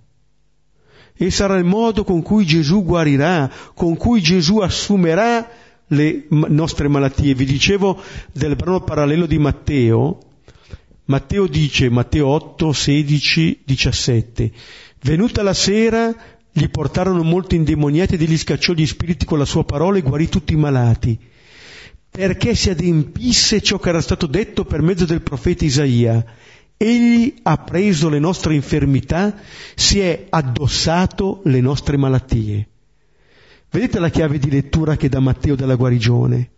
E sarà il modo con cui Gesù guarirà, con cui Gesù assumerà le nostre malattie. Vi dicevo del brano parallelo di Matteo. Matteo dice, Matteo 8, 16, 17, venuta la sera gli portarono molti indemoniati ed egli scacciò gli spiriti con la sua parola e guarì tutti i malati, perché si adempisse ciò che era stato detto per mezzo del profeta Isaia. Egli ha preso le nostre infermità, si è addossato le nostre malattie. Vedete la chiave di lettura che dà Matteo della guarigione?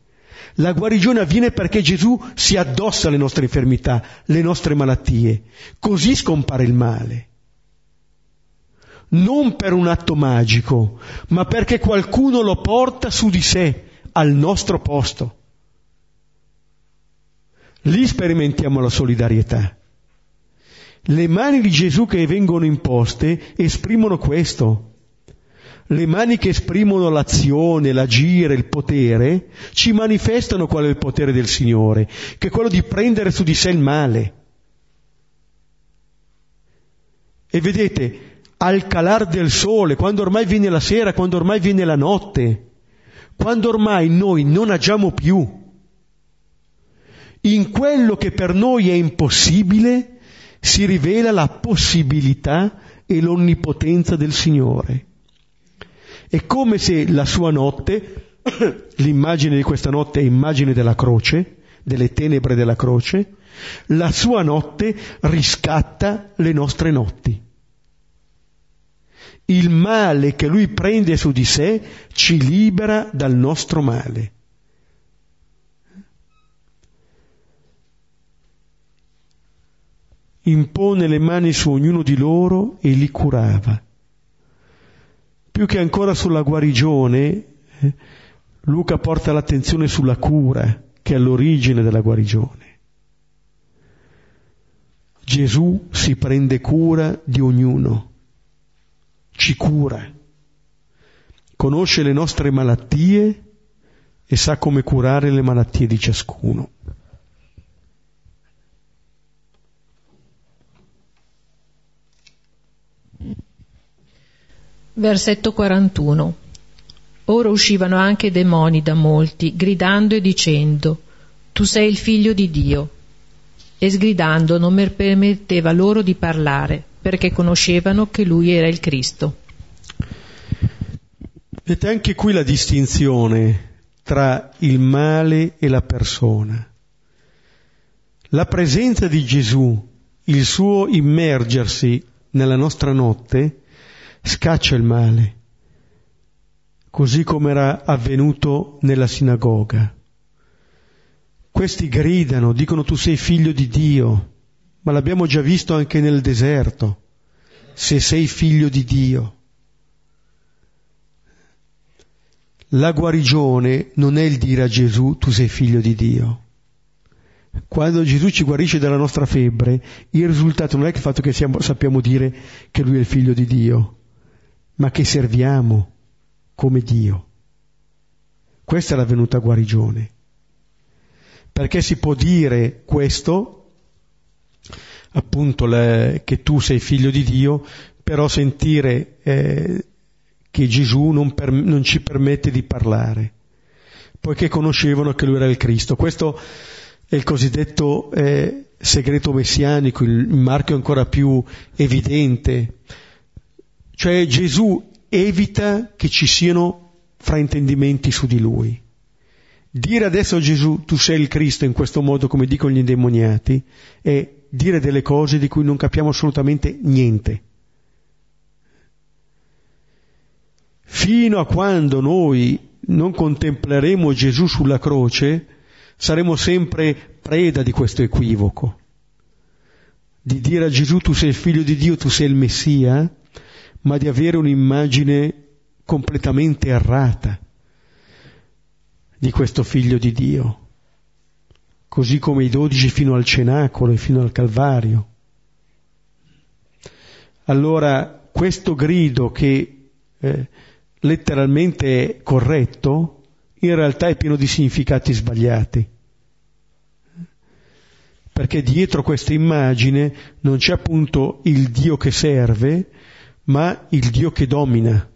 La guarigione avviene perché Gesù si addossa le nostre infermità, le nostre malattie. Così scompare il male. Non per un atto magico, ma perché qualcuno lo porta su di sé, al nostro posto. Lì sperimentiamo la solidarietà. Le mani di Gesù che vengono imposte esprimono questo le mani che esprimono l'azione, l'agire, il potere, ci manifestano qual è il potere del Signore, che è quello di prendere su di sé il male. E vedete, al calar del sole, quando ormai viene la sera, quando ormai viene la notte, quando ormai noi non agiamo più, in quello che per noi è impossibile si rivela la possibilità e l'onnipotenza del Signore. È come se la sua notte, l'immagine di questa notte è immagine della croce, delle tenebre della croce, la sua notte riscatta le nostre notti. Il male che lui prende su di sé ci libera dal nostro male. Impone le mani su ognuno di loro e li curava più che ancora sulla guarigione, Luca porta l'attenzione sulla cura, che è all'origine della guarigione. Gesù si prende cura di ognuno, ci cura, conosce le nostre malattie e sa come curare le malattie di ciascuno. Versetto 41. Ora uscivano anche demoni da molti, gridando e dicendo, Tu sei il figlio di Dio. E sgridando non permetteva loro di parlare, perché conoscevano che lui era il Cristo. Vedete anche qui la distinzione tra il male e la persona. La presenza di Gesù, il suo immergersi nella nostra notte, scaccia il male, così come era avvenuto nella sinagoga. Questi gridano, dicono tu sei figlio di Dio, ma l'abbiamo già visto anche nel deserto, se sei figlio di Dio. La guarigione non è il dire a Gesù tu sei figlio di Dio. Quando Gesù ci guarisce dalla nostra febbre, il risultato non è il fatto che siamo, sappiamo dire che Lui è il figlio di Dio, ma che serviamo come Dio. Questa è la venuta guarigione. Perché si può dire questo, appunto, le, che tu sei figlio di Dio, però sentire eh, che Gesù non, per, non, ci permette di parlare, poiché conoscevano che lui era il Cristo. Questo è il cosiddetto eh, segreto messianico, il marchio ancora più evidente cioè Gesù evita che ci siano fraintendimenti su di lui. Dire adesso a Gesù tu sei il Cristo in questo modo come dicono gli indemoniati è dire delle cose di cui non capiamo assolutamente niente. Fino a quando noi non contempleremo Gesù sulla croce, saremo sempre preda di questo equivoco. Di dire a Gesù tu sei il figlio di Dio, tu sei il Messia, ma di avere un'immagine completamente errata di questo figlio di Dio, così come i dodici fino al cenacolo e fino al Calvario. Allora questo grido che eh, letteralmente è corretto, in realtà è pieno di significati sbagliati. Perché dietro questa immagine non c'è appunto il Dio che serve, ma il Dio che domina.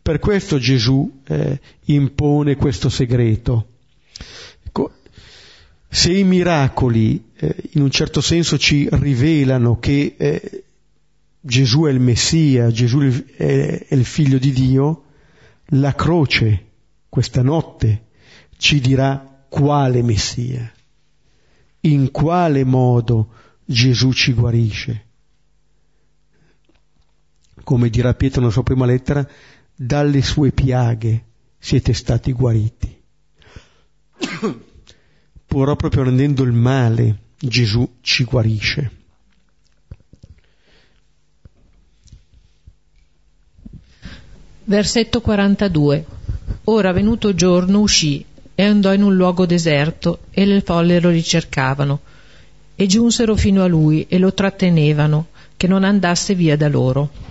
Per questo Gesù eh, impone questo segreto. Se i miracoli eh, in un certo senso ci rivelano che eh, Gesù è il Messia, Gesù è, è il figlio di Dio, la croce questa notte ci dirà quale Messia, in quale modo Gesù ci guarisce. Come dirà Pietro nella sua prima lettera, dalle sue piaghe siete stati guariti. Però proprio rendendo il male Gesù ci guarisce. Versetto 42. Ora venuto giorno uscì e andò in un luogo deserto e le folle lo ricercavano e giunsero fino a lui e lo trattenevano che non andasse via da loro.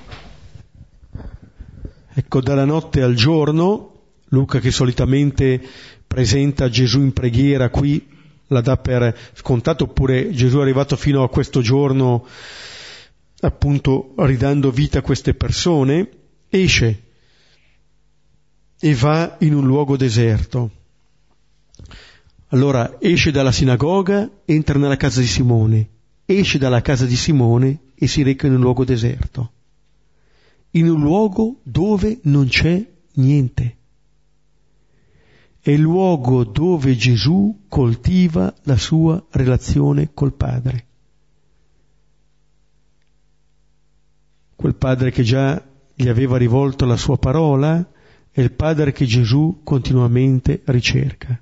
Ecco, dalla notte al giorno, Luca che solitamente presenta Gesù in preghiera qui la dà per scontato oppure Gesù è arrivato fino a questo giorno appunto ridando vita a queste persone, esce e va in un luogo deserto. Allora esce dalla sinagoga, entra nella casa di Simone, esce dalla casa di Simone e si reca in un luogo deserto, in un luogo dove non c'è niente. È il luogo dove Gesù coltiva la sua relazione col Padre. Quel Padre che già gli aveva rivolto la sua parola, è il Padre che Gesù continuamente ricerca.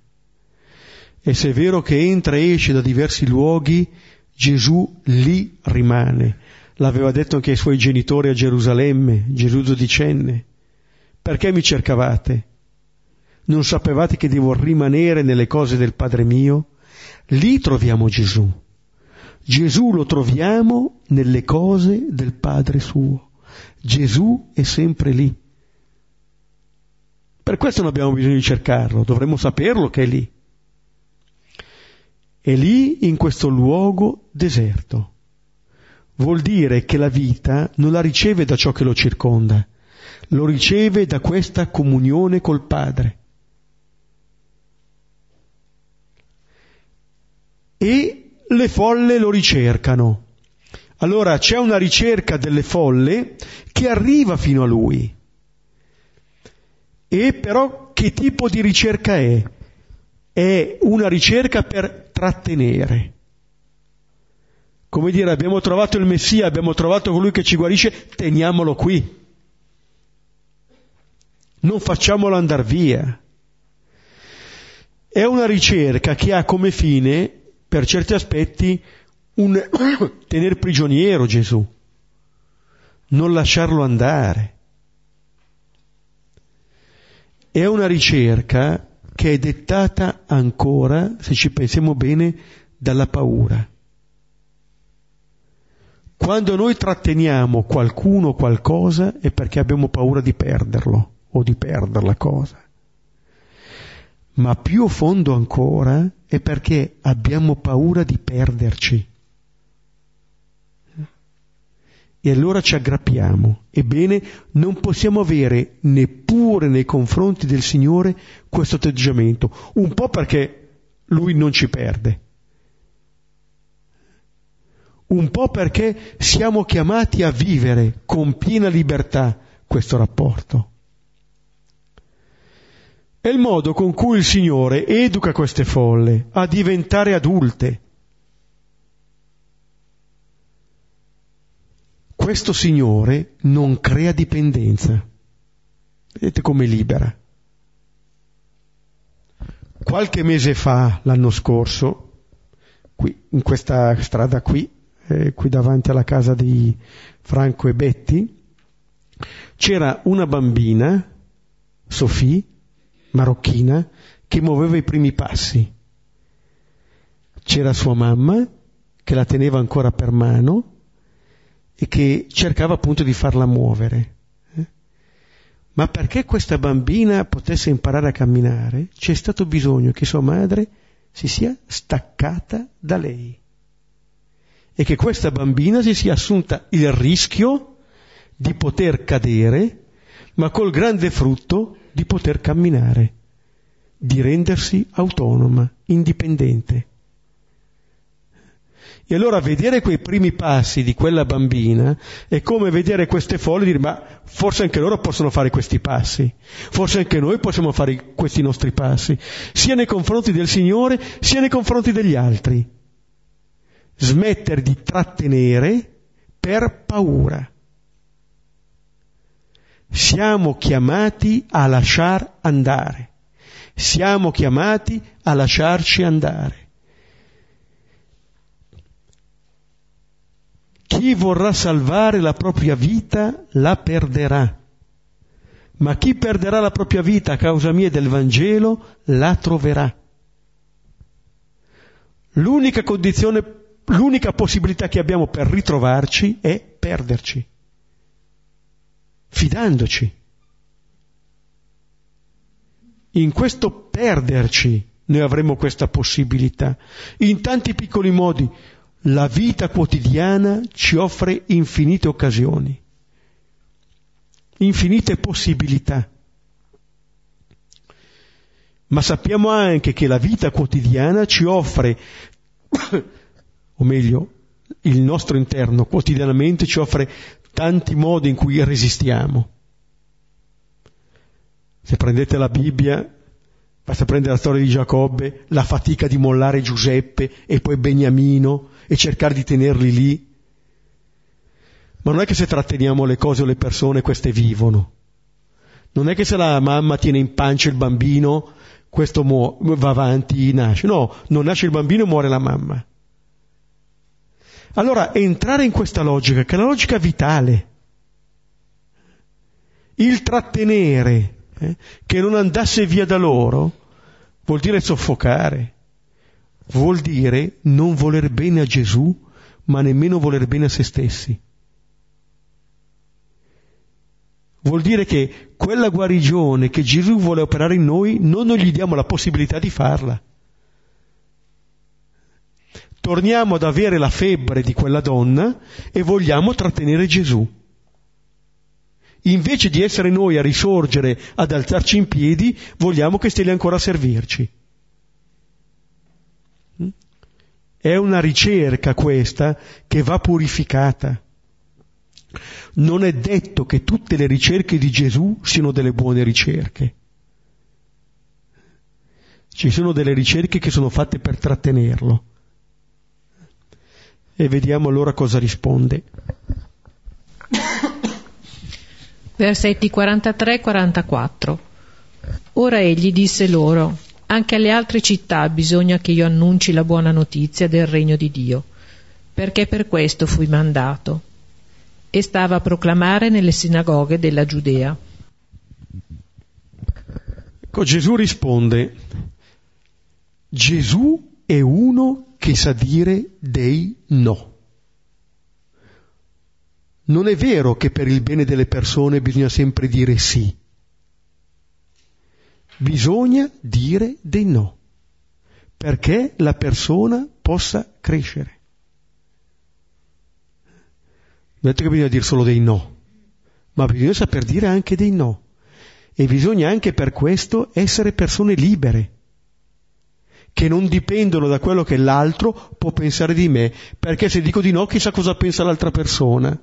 E se è vero che entra e esce da diversi luoghi, Gesù lì rimane. L'aveva detto anche ai suoi genitori a Gerusalemme, Gesù dodicenne. Perché mi cercavate? Non sapevate che devo rimanere nelle cose del Padre mio? Lì troviamo Gesù. Gesù lo troviamo nelle cose del Padre suo. Gesù è sempre lì. Per questo non abbiamo bisogno di cercarlo, dovremmo saperlo che è lì. È lì in questo luogo deserto. Vuol dire che la vita non la riceve da ciò che lo circonda, lo riceve da questa comunione col Padre. E le folle lo ricercano. Allora c'è una ricerca delle folle che arriva fino a lui. E però che tipo di ricerca è? È una ricerca per trattenere. Come dire, abbiamo trovato il Messia, abbiamo trovato colui che ci guarisce, teniamolo qui. Non facciamolo andare via. È una ricerca che ha come fine, per certi aspetti, un tenere prigioniero Gesù, non lasciarlo andare è una ricerca che è dettata ancora, se ci pensiamo bene, dalla paura. Quando noi tratteniamo qualcuno o qualcosa è perché abbiamo paura di perderlo o di perdere la cosa. Ma più a fondo ancora è perché abbiamo paura di perderci e allora ci aggrappiamo. Ebbene, non possiamo avere neppure nei confronti del Signore questo atteggiamento, un po' perché Lui non ci perde, un po' perché siamo chiamati a vivere con piena libertà questo rapporto. È il modo con cui il Signore educa queste folle a diventare adulte, questo Signore non crea dipendenza. Vedete come libera. Qualche mese fa, l'anno scorso, qui, in questa strada qui, eh, qui davanti alla casa di Franco e Betty, c'era una bambina, Sofì, marocchina che muoveva i primi passi. C'era sua mamma che la teneva ancora per mano e che cercava appunto di farla muovere. Eh? Ma perché questa bambina potesse imparare a camminare, c'è stato bisogno che sua madre si sia staccata da lei e che questa bambina si sia assunta il rischio di poter cadere, ma col grande frutto di poter camminare, di rendersi autonoma, indipendente. E allora vedere quei primi passi di quella bambina è come vedere queste foglie e dire ma forse anche loro possono fare questi passi, forse anche noi possiamo fare questi nostri passi, sia nei confronti del Signore sia nei confronti degli altri smettere di trattenere per paura. Siamo chiamati a lasciar andare, siamo chiamati a lasciarci andare. Chi vorrà salvare la propria vita la perderà, ma chi perderà la propria vita a causa mia e del Vangelo la troverà. L'unica condizione l'unica possibilità che abbiamo per ritrovarci è perderci, fidandoci. In questo perderci noi avremo questa possibilità. In tanti piccoli modi la vita quotidiana ci offre infinite occasioni, infinite possibilità. Ma sappiamo anche che la vita quotidiana ci offre o meglio, il nostro interno quotidianamente ci offre tanti modi in cui resistiamo. Se prendete la Bibbia, basta prendere la storia di Giacobbe, la fatica di mollare Giuseppe e poi Beniamino e cercare di tenerli lì. Ma non è che se tratteniamo le cose o le persone queste vivono. Non è che se la mamma tiene in pancia il bambino, questo mu- va avanti, nasce. No, non nasce il bambino e muore la mamma. Allora entrare in questa logica, che è la logica vitale, il trattenere, eh, che non andasse via da loro, vuol dire soffocare, vuol dire non voler bene a Gesù, ma nemmeno voler bene a se stessi. Vuol dire che quella guarigione che Gesù vuole operare in noi, noi non gli diamo la possibilità di farla torniamo ad avere la febbre di quella donna e vogliamo trattenere Gesù. Invece di essere noi a risorgere, ad alzarci in piedi, vogliamo che stia ancora a servirci. È una ricerca questa che va purificata. Non è detto che tutte le ricerche di Gesù siano delle buone ricerche. Ci sono delle ricerche che sono fatte per trattenerlo e vediamo allora cosa risponde. Versetti 43-44 Ora egli disse loro, anche alle altre città bisogna che io annunci la buona notizia del regno di Dio, perché per questo fui mandato. E stava a proclamare nelle sinagoghe della Giudea. Ecco, Gesù risponde, Gesù è uno che sa dire dei no. Non è vero che per il bene delle persone bisogna sempre dire sì. Bisogna dire dei no, perché la persona possa crescere. Non è che bisogna dire solo dei no, ma bisogna saper dire anche dei no. E bisogna anche per questo essere persone libere che non dipendono da quello che l'altro può pensare di me, perché se dico di no chissà cosa pensa l'altra persona.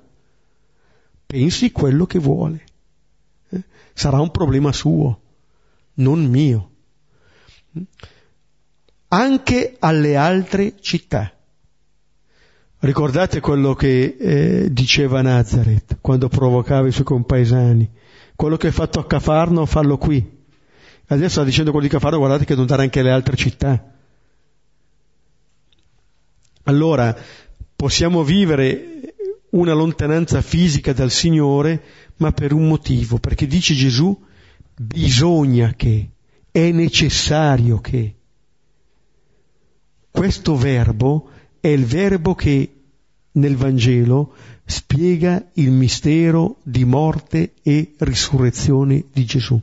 Pensi quello che vuole. Eh? Sarà un problema suo, non mio. Anche alle altre città. Ricordate quello che eh, diceva Nazareth quando provocava i suoi compaesani. Quello che hai fatto a Cafarno, fallo qui. Adesso sta dicendo quello di Cafarno, guardate che non dare anche le altre città. Allora, possiamo vivere una lontananza fisica dal Signore, ma per un motivo, perché dice Gesù, bisogna che, è necessario che. Questo verbo è il verbo che nel Vangelo spiega il mistero di morte e risurrezione di Gesù.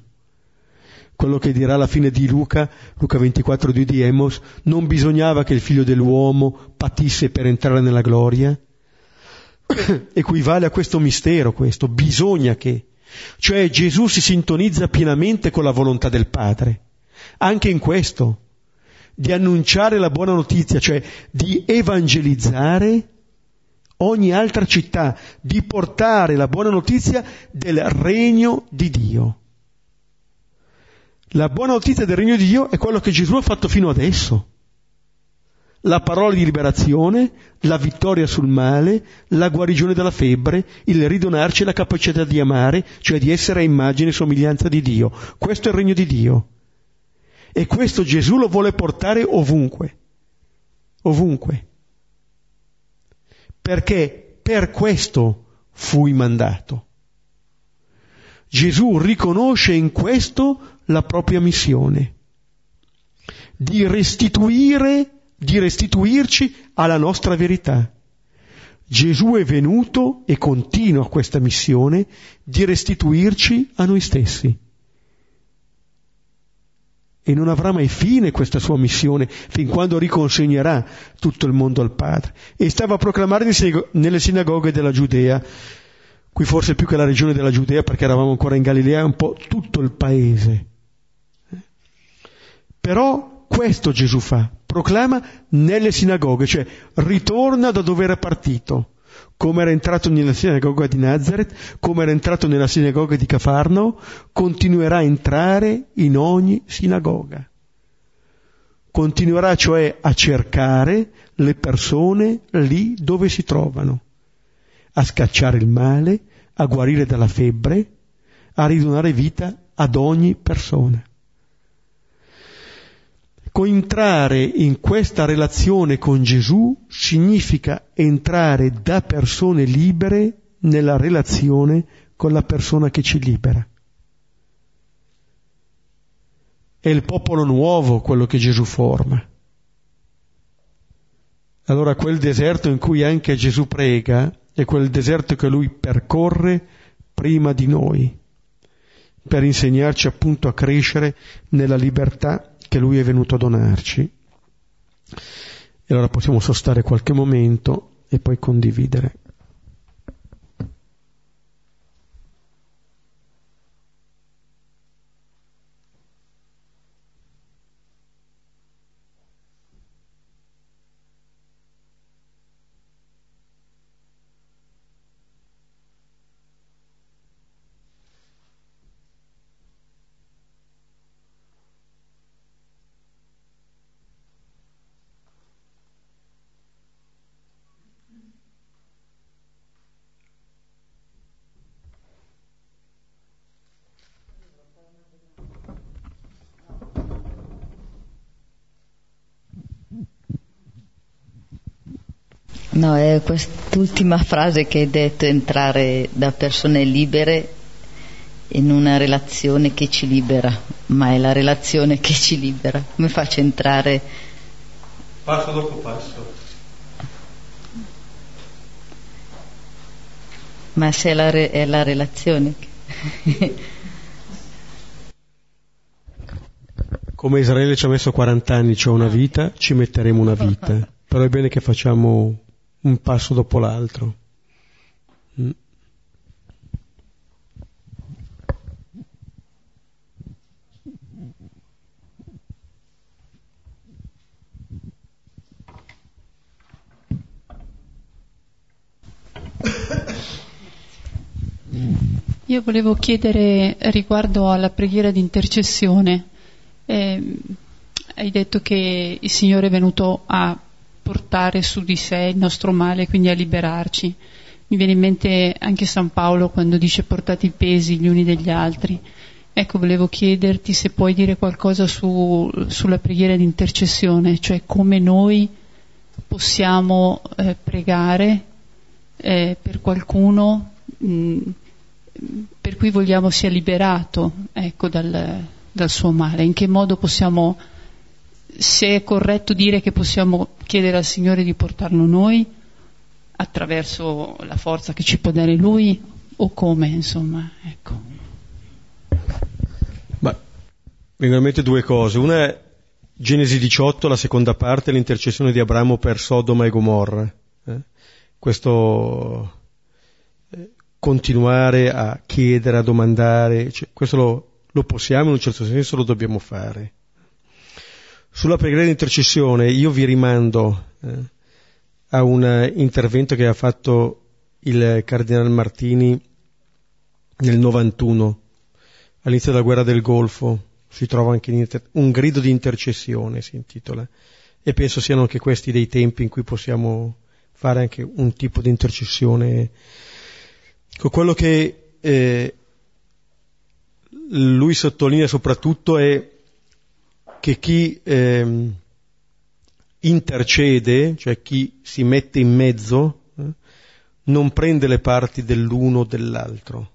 Quello che dirà alla fine di Luca, Luca 24 di Emos, non bisognava che il figlio dell'uomo patisse per entrare nella gloria. Equivale a questo mistero questo, bisogna che. Cioè Gesù si sintonizza pienamente con la volontà del Padre. Anche in questo, di annunciare la buona notizia, cioè di evangelizzare ogni altra città, di portare la buona notizia del regno di Dio. La buona notizia del regno di Dio è quello che Gesù ha fatto fino adesso. La parola di liberazione, la vittoria sul male, la guarigione dalla febbre, il ridonarci la capacità di amare, cioè di essere a immagine e somiglianza di Dio. Questo è il regno di Dio. E questo Gesù lo vuole portare ovunque. Ovunque perché per questo fui mandato. Gesù riconosce in questo la propria missione, di restituire, di restituirci alla nostra verità. Gesù è venuto e continua questa missione di restituirci a noi stessi e non avrà mai fine questa sua missione fin quando riconsegnerà tutto il mondo al Padre. E stava a proclamare nelle sinagoghe della Giudea, qui forse più che la regione della Giudea perché eravamo ancora in Galilea, un po' tutto il paese. Però questo Gesù fa, proclama nelle sinagoghe, cioè ritorna da dove era partito come era entrato nella sinagoga di Nazareth, come era entrato nella sinagoga di Cafarno, continuerà a entrare in ogni sinagoga. Continuerà cioè a cercare le persone lì dove si trovano, a scacciare il male, a guarire dalla febbre, a ridonare vita ad ogni persona entrare in questa relazione con Gesù significa entrare da persone libere nella relazione con la persona che ci libera. È il popolo nuovo quello che Gesù forma. Allora quel deserto in cui anche Gesù prega è quel deserto che lui percorre prima di noi, per insegnarci appunto a crescere nella libertà che Lui è venuto a donarci. E allora possiamo sostare qualche momento e poi condividere. No, è quest'ultima frase che hai detto, entrare da persone libere in una relazione che ci libera, ma è la relazione che ci libera. Come faccio a entrare? Passo dopo passo. Ma se è la, re- è la relazione. Come Israele ci ha messo 40 anni, cioè una vita, ci metteremo una vita. Però è bene che facciamo un passo dopo l'altro. Mm. Io volevo chiedere riguardo alla preghiera di intercessione. Eh, hai detto che il Signore è venuto a portare su di sé il nostro male, quindi a liberarci. Mi viene in mente anche San Paolo quando dice portate i pesi gli uni degli altri. Ecco, volevo chiederti se puoi dire qualcosa su, sulla preghiera di intercessione, cioè come noi possiamo eh, pregare eh, per qualcuno mh, per cui vogliamo sia liberato ecco, dal, dal suo male? In che modo possiamo, se è corretto dire che possiamo chiedere al Signore di portarlo noi attraverso la forza che ci può dare Lui o come, insomma, ecco. Ma mente due cose. Una è Genesi 18, la seconda parte, l'intercessione di Abramo per Sodoma e Gomorra. Eh? Questo eh, continuare a chiedere, a domandare, cioè, questo lo, lo possiamo, in un certo senso lo dobbiamo fare. Sulla preghiera di intercessione io vi rimando eh, a un intervento che ha fatto il Cardinale Martini nel 91, all'inizio della guerra del Golfo, si trova anche in inter- un grido di intercessione, si intitola, e penso siano anche questi dei tempi in cui possiamo fare anche un tipo di intercessione. Quello che eh, lui sottolinea soprattutto è che chi eh, intercede, cioè chi si mette in mezzo, eh, non prende le parti dell'uno o dell'altro,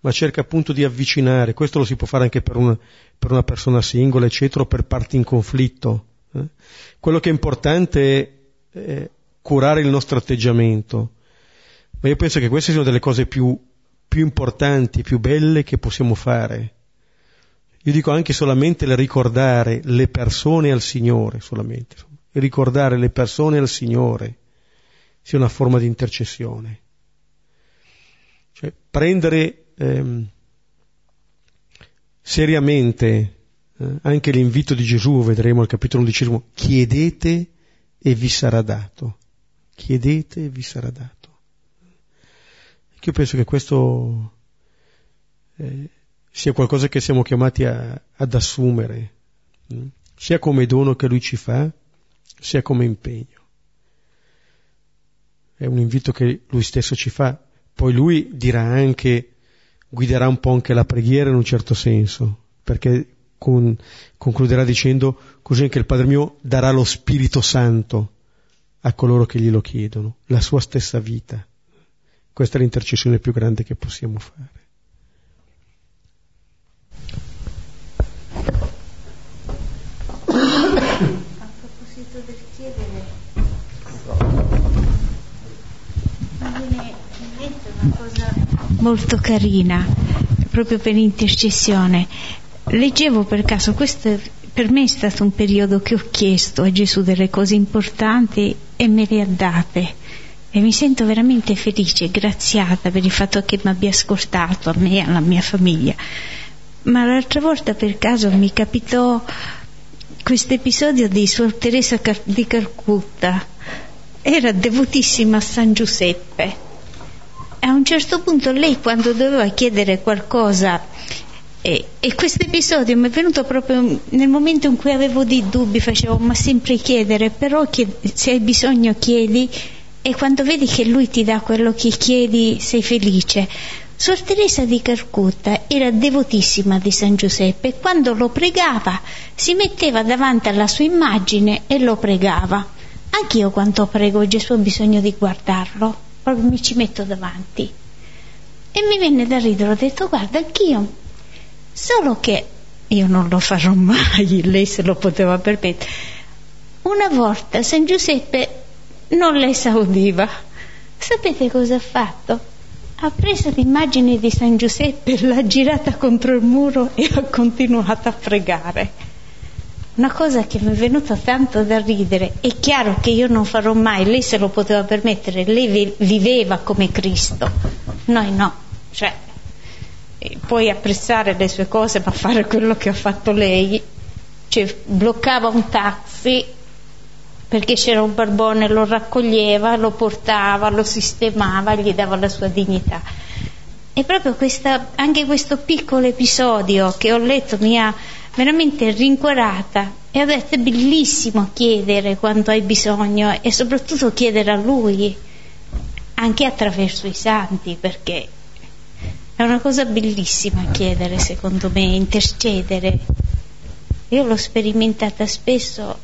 ma cerca appunto di avvicinare, questo lo si può fare anche per una, per una persona singola, eccetera, o per parti in conflitto. Eh. Quello che è importante è curare il nostro atteggiamento, ma io penso che queste siano delle cose più più importanti, più belle che possiamo fare. Io dico anche solamente il ricordare le persone al Signore, solamente. Il ricordare le persone al Signore sia una forma di intercessione. Cioè, prendere ehm, seriamente eh, anche l'invito di Gesù, vedremo al capitolo undicesimo, chiedete e vi sarà dato. Chiedete e vi sarà dato. Io penso che questo eh, sia qualcosa che siamo chiamati a, ad assumere? Mm? sia come dono che lui ci fa, sia come impegno. È un invito che lui stesso ci fa. Poi lui dirà anche, guiderà un po' anche la preghiera in un certo senso, perché con, concluderà dicendo così anche il Padre mio darà lo Spirito Santo a coloro che glielo chiedono, la sua stessa vita. Questa è l'intercessione più grande che possiamo fare. Proposito del chiedere, viene in mente una cosa molto carina, proprio per intercessione. Leggevo per caso, questo per me è stato un periodo che ho chiesto a Gesù delle cose importanti e me le ha date e mi sento veramente felice graziata per il fatto che mi abbia ascoltato a me e alla mia famiglia. Ma l'altra volta per caso mi capitò questo episodio di Suor Teresa di Calcutta. Era devotissima a San Giuseppe. A un certo punto lei quando doveva chiedere qualcosa e, e questo episodio mi è venuto proprio nel momento in cui avevo dei dubbi, facevo ma sempre chiedere, però chied- se hai bisogno chiedi e quando vedi che lui ti dà quello che chiedi sei felice. Suor Teresa di Calcutta era devotissima di San Giuseppe e quando lo pregava si metteva davanti alla sua immagine e lo pregava. Anch'io quando prego Gesù ho bisogno di guardarlo, proprio mi ci metto davanti. E mi venne da ridere, ho detto guarda anch'io, solo che io non lo farò mai, lei se lo poteva permettere. Una volta San Giuseppe non le esaudiva. Sapete cosa ha fatto? Ha preso l'immagine di San Giuseppe, l'ha girata contro il muro e ha continuato a pregare. Una cosa che mi è venuta tanto da ridere, è chiaro che io non farò mai, lei se lo poteva permettere, lei viveva come Cristo, noi no, cioè puoi apprezzare le sue cose ma fare quello che ha fatto lei, cioè bloccava un taxi perché c'era un barbone, lo raccoglieva, lo portava, lo sistemava, gli dava la sua dignità. E proprio questa, anche questo piccolo episodio che ho letto mi ha veramente rincuorata e ho detto è bellissimo chiedere quando hai bisogno e soprattutto chiedere a lui, anche attraverso i santi, perché è una cosa bellissima chiedere secondo me, intercedere. Io l'ho sperimentata spesso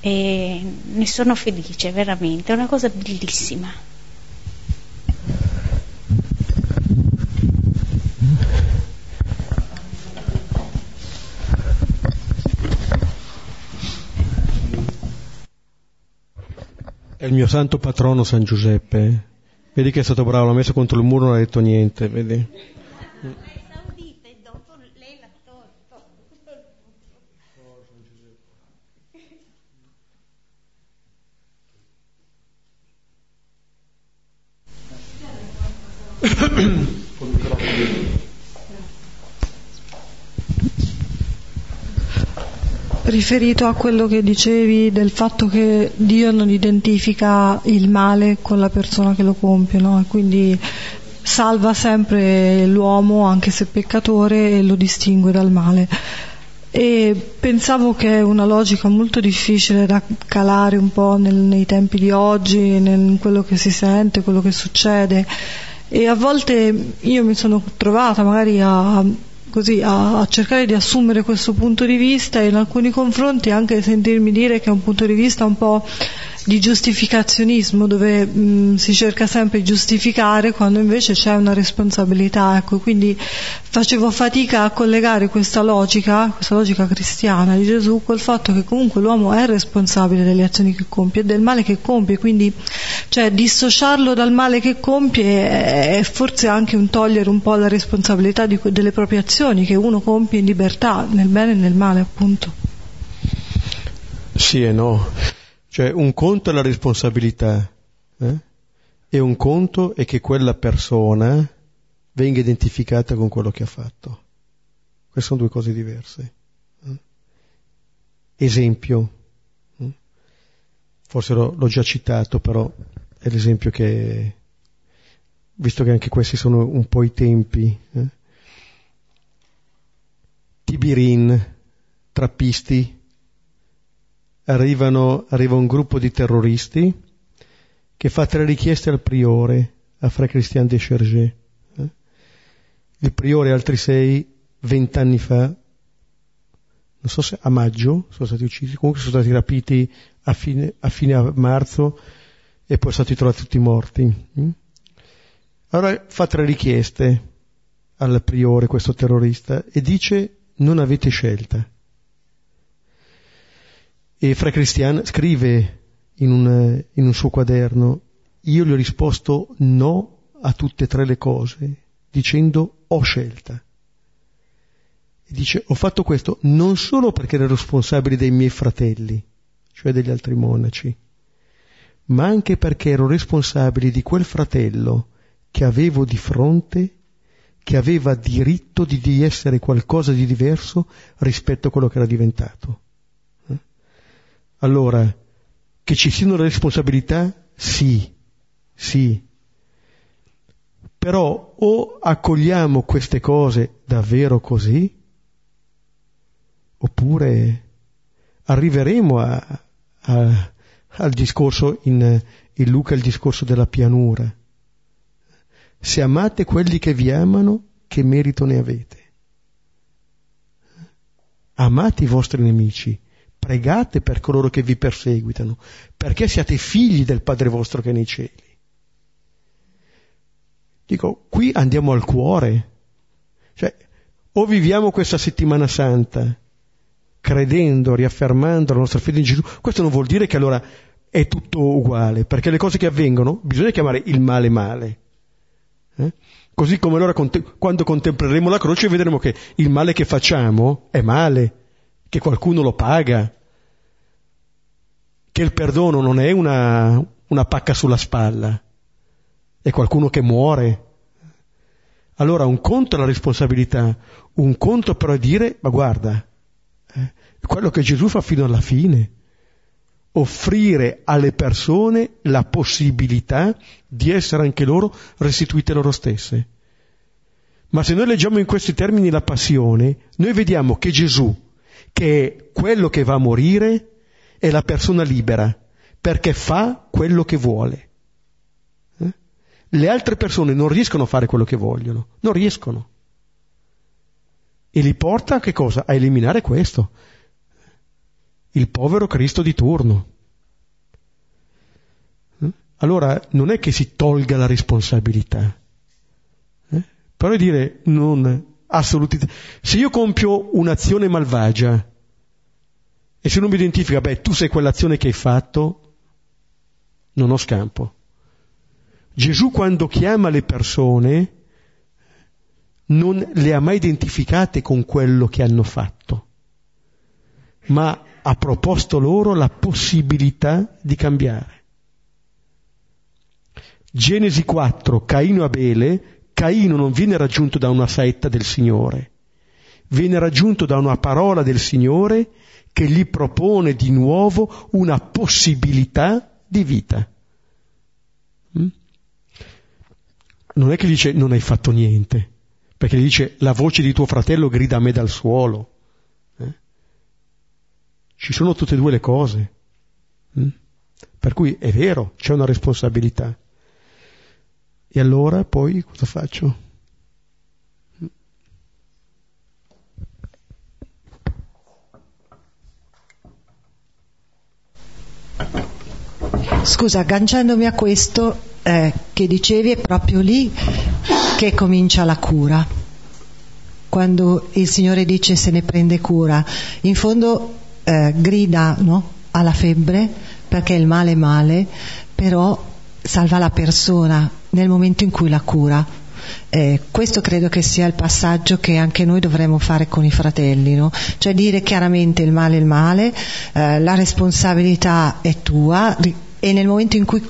e ne sono felice veramente, è una cosa bellissima. È il mio santo patrono San Giuseppe. Vedi che è stato bravo, l'ha messo contro il muro, non ha detto niente, vedi. Riferito a quello che dicevi del fatto che Dio non identifica il male con la persona che lo compie, no? quindi salva sempre l'uomo, anche se peccatore, e lo distingue dal male. E pensavo che è una logica molto difficile da calare un po' nel, nei tempi di oggi, in quello che si sente, quello che succede e a volte io mi sono trovata magari a, così, a, a, cercare di assumere questo punto di vista e in alcuni confronti anche sentirmi dire che è un punto di vista un po' di giustificazionismo dove mh, si cerca sempre di giustificare quando invece c'è una responsabilità. Ecco, quindi facevo fatica a collegare questa logica, questa logica cristiana di Gesù col fatto che comunque l'uomo è responsabile delle azioni che compie e del male che compie, quindi cioè, dissociarlo dal male che compie è forse anche un togliere un po' la responsabilità di, delle proprie azioni che uno compie in libertà, nel bene e nel male appunto. Sì e no. Cioè un conto è la responsabilità eh? e un conto è che quella persona venga identificata con quello che ha fatto. Queste sono due cose diverse. Eh? Esempio, eh? forse l'ho, l'ho, già citato, però è l'esempio che, visto che anche questi sono un po' i tempi, eh? Tibirin, trappisti, arrivano, arriva un gruppo di terroristi che fa tre richieste al priore, a Fra Christian de Chergé. Eh? Il priore e altri sei, vent'anni fa, non so se a maggio, sono stati uccisi, comunque sono stati rapiti a fine, a fine marzo e poi sono stati trovati tutti morti. Mm? Allora fa tre richieste al priore, questo terrorista, e dice non avete scelta. E Fra Cristian scrive in un, in un suo quaderno, io gli ho risposto no a tutte e tre le cose, dicendo ho scelta. E dice, ho fatto questo non solo perché ero responsabile dei miei fratelli, cioè degli altri monaci, ma anche perché ero responsabile di quel fratello che avevo di fronte, che aveva diritto di, di essere qualcosa di diverso rispetto a quello che era diventato. Allora, che ci siano le responsabilità? Sì, sì. Però o accogliamo queste cose davvero così, oppure arriveremo a, a, al discorso in, in Luca, il discorso della pianura. Se amate quelli che vi amano, che merito ne avete? Amate i vostri nemici pregate per coloro che vi perseguitano, perché siate figli del Padre vostro che è nei cieli. Dico, qui andiamo al cuore. Cioè, o viviamo questa settimana santa credendo, riaffermando la nostra fede in Gesù, questo non vuol dire che allora è tutto uguale, perché le cose che avvengono bisogna chiamare il male male. Eh? Così come allora quando contempleremo la croce vedremo che il male che facciamo è male, che qualcuno lo paga, che il perdono non è una, una pacca sulla spalla, è qualcuno che muore. Allora un conto è la responsabilità, un conto però è dire, ma guarda, eh, quello che Gesù fa fino alla fine, offrire alle persone la possibilità di essere anche loro restituite loro stesse. Ma se noi leggiamo in questi termini la passione, noi vediamo che Gesù, che è quello che va a morire, è la persona libera perché fa quello che vuole. Eh? Le altre persone non riescono a fare quello che vogliono, non riescono. E li porta a che cosa? A eliminare questo. Il povero Cristo di turno. Eh? Allora non è che si tolga la responsabilità, eh? però è dire non assolutamente. Se io compio un'azione malvagia, e se non mi identifica, beh, tu sei quell'azione che hai fatto, non ho scampo. Gesù quando chiama le persone non le ha mai identificate con quello che hanno fatto, ma ha proposto loro la possibilità di cambiare. Genesi 4, Caino e Abele, Caino non viene raggiunto da una saetta del Signore, viene raggiunto da una parola del Signore che gli propone di nuovo una possibilità di vita. Mm? Non è che dice non hai fatto niente, perché gli dice la voce di tuo fratello grida a me dal suolo. Eh? Ci sono tutte e due le cose. Mm? Per cui è vero, c'è una responsabilità. E allora poi cosa faccio? Scusa, agganciandomi a questo eh, che dicevi, è proprio lì che comincia la cura. Quando il Signore dice se ne prende cura, in fondo eh, grida no? alla febbre perché il male è male, però salva la persona nel momento in cui la cura. Eh, questo credo che sia il passaggio che anche noi dovremmo fare con i fratelli, no? cioè dire chiaramente il male è il male, eh, la responsabilità è tua e nel momento in cui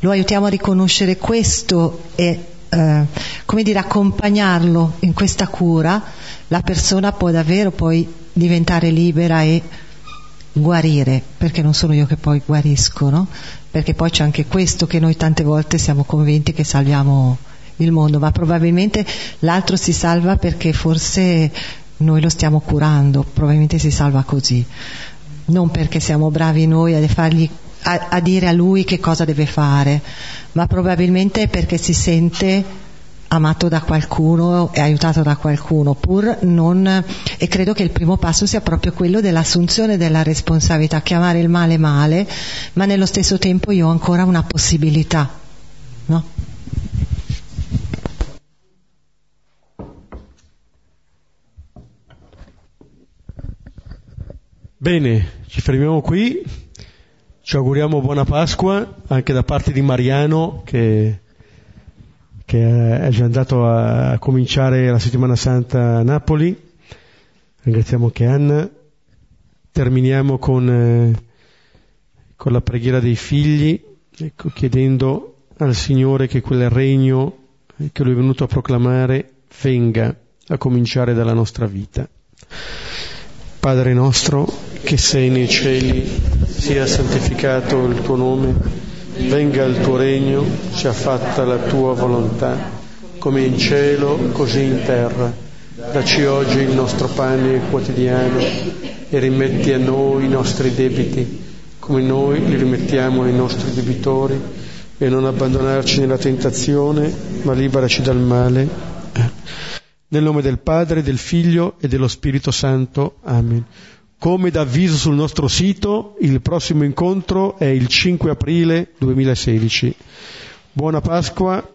lo aiutiamo a riconoscere questo e eh, come dire accompagnarlo in questa cura, la persona può davvero poi diventare libera e guarire, perché non sono io che poi guarisco, no? Perché poi c'è anche questo che noi tante volte siamo convinti che salviamo il mondo, ma probabilmente l'altro si salva perché forse noi lo stiamo curando, probabilmente si salva così, non perché siamo bravi noi a, fargli, a, a dire a lui che cosa deve fare, ma probabilmente perché si sente amato da qualcuno e aiutato da qualcuno, pur non... e credo che il primo passo sia proprio quello dell'assunzione della responsabilità, chiamare il male male, ma nello stesso tempo io ho ancora una possibilità, no? Bene, ci fermiamo qui, ci auguriamo buona Pasqua anche da parte di Mariano che, che è già andato a cominciare la settimana santa a Napoli, ringraziamo anche Anna, terminiamo con, eh, con la preghiera dei figli, ecco, chiedendo al Signore che quel regno che Lui è venuto a proclamare venga a cominciare dalla nostra vita. Padre nostro che sei nei cieli, sia santificato il tuo nome, venga il tuo regno, sia fatta la tua volontà, come in cielo, così in terra. Dacci oggi il nostro pane quotidiano e rimetti a noi i nostri debiti, come noi li rimettiamo ai nostri debitori, e non abbandonarci nella tentazione, ma liberaci dal male. Nel nome del Padre, del Figlio e dello Spirito Santo. Amen. Come da avviso sul nostro sito, il prossimo incontro è il 5 aprile 2016. Buona Pasqua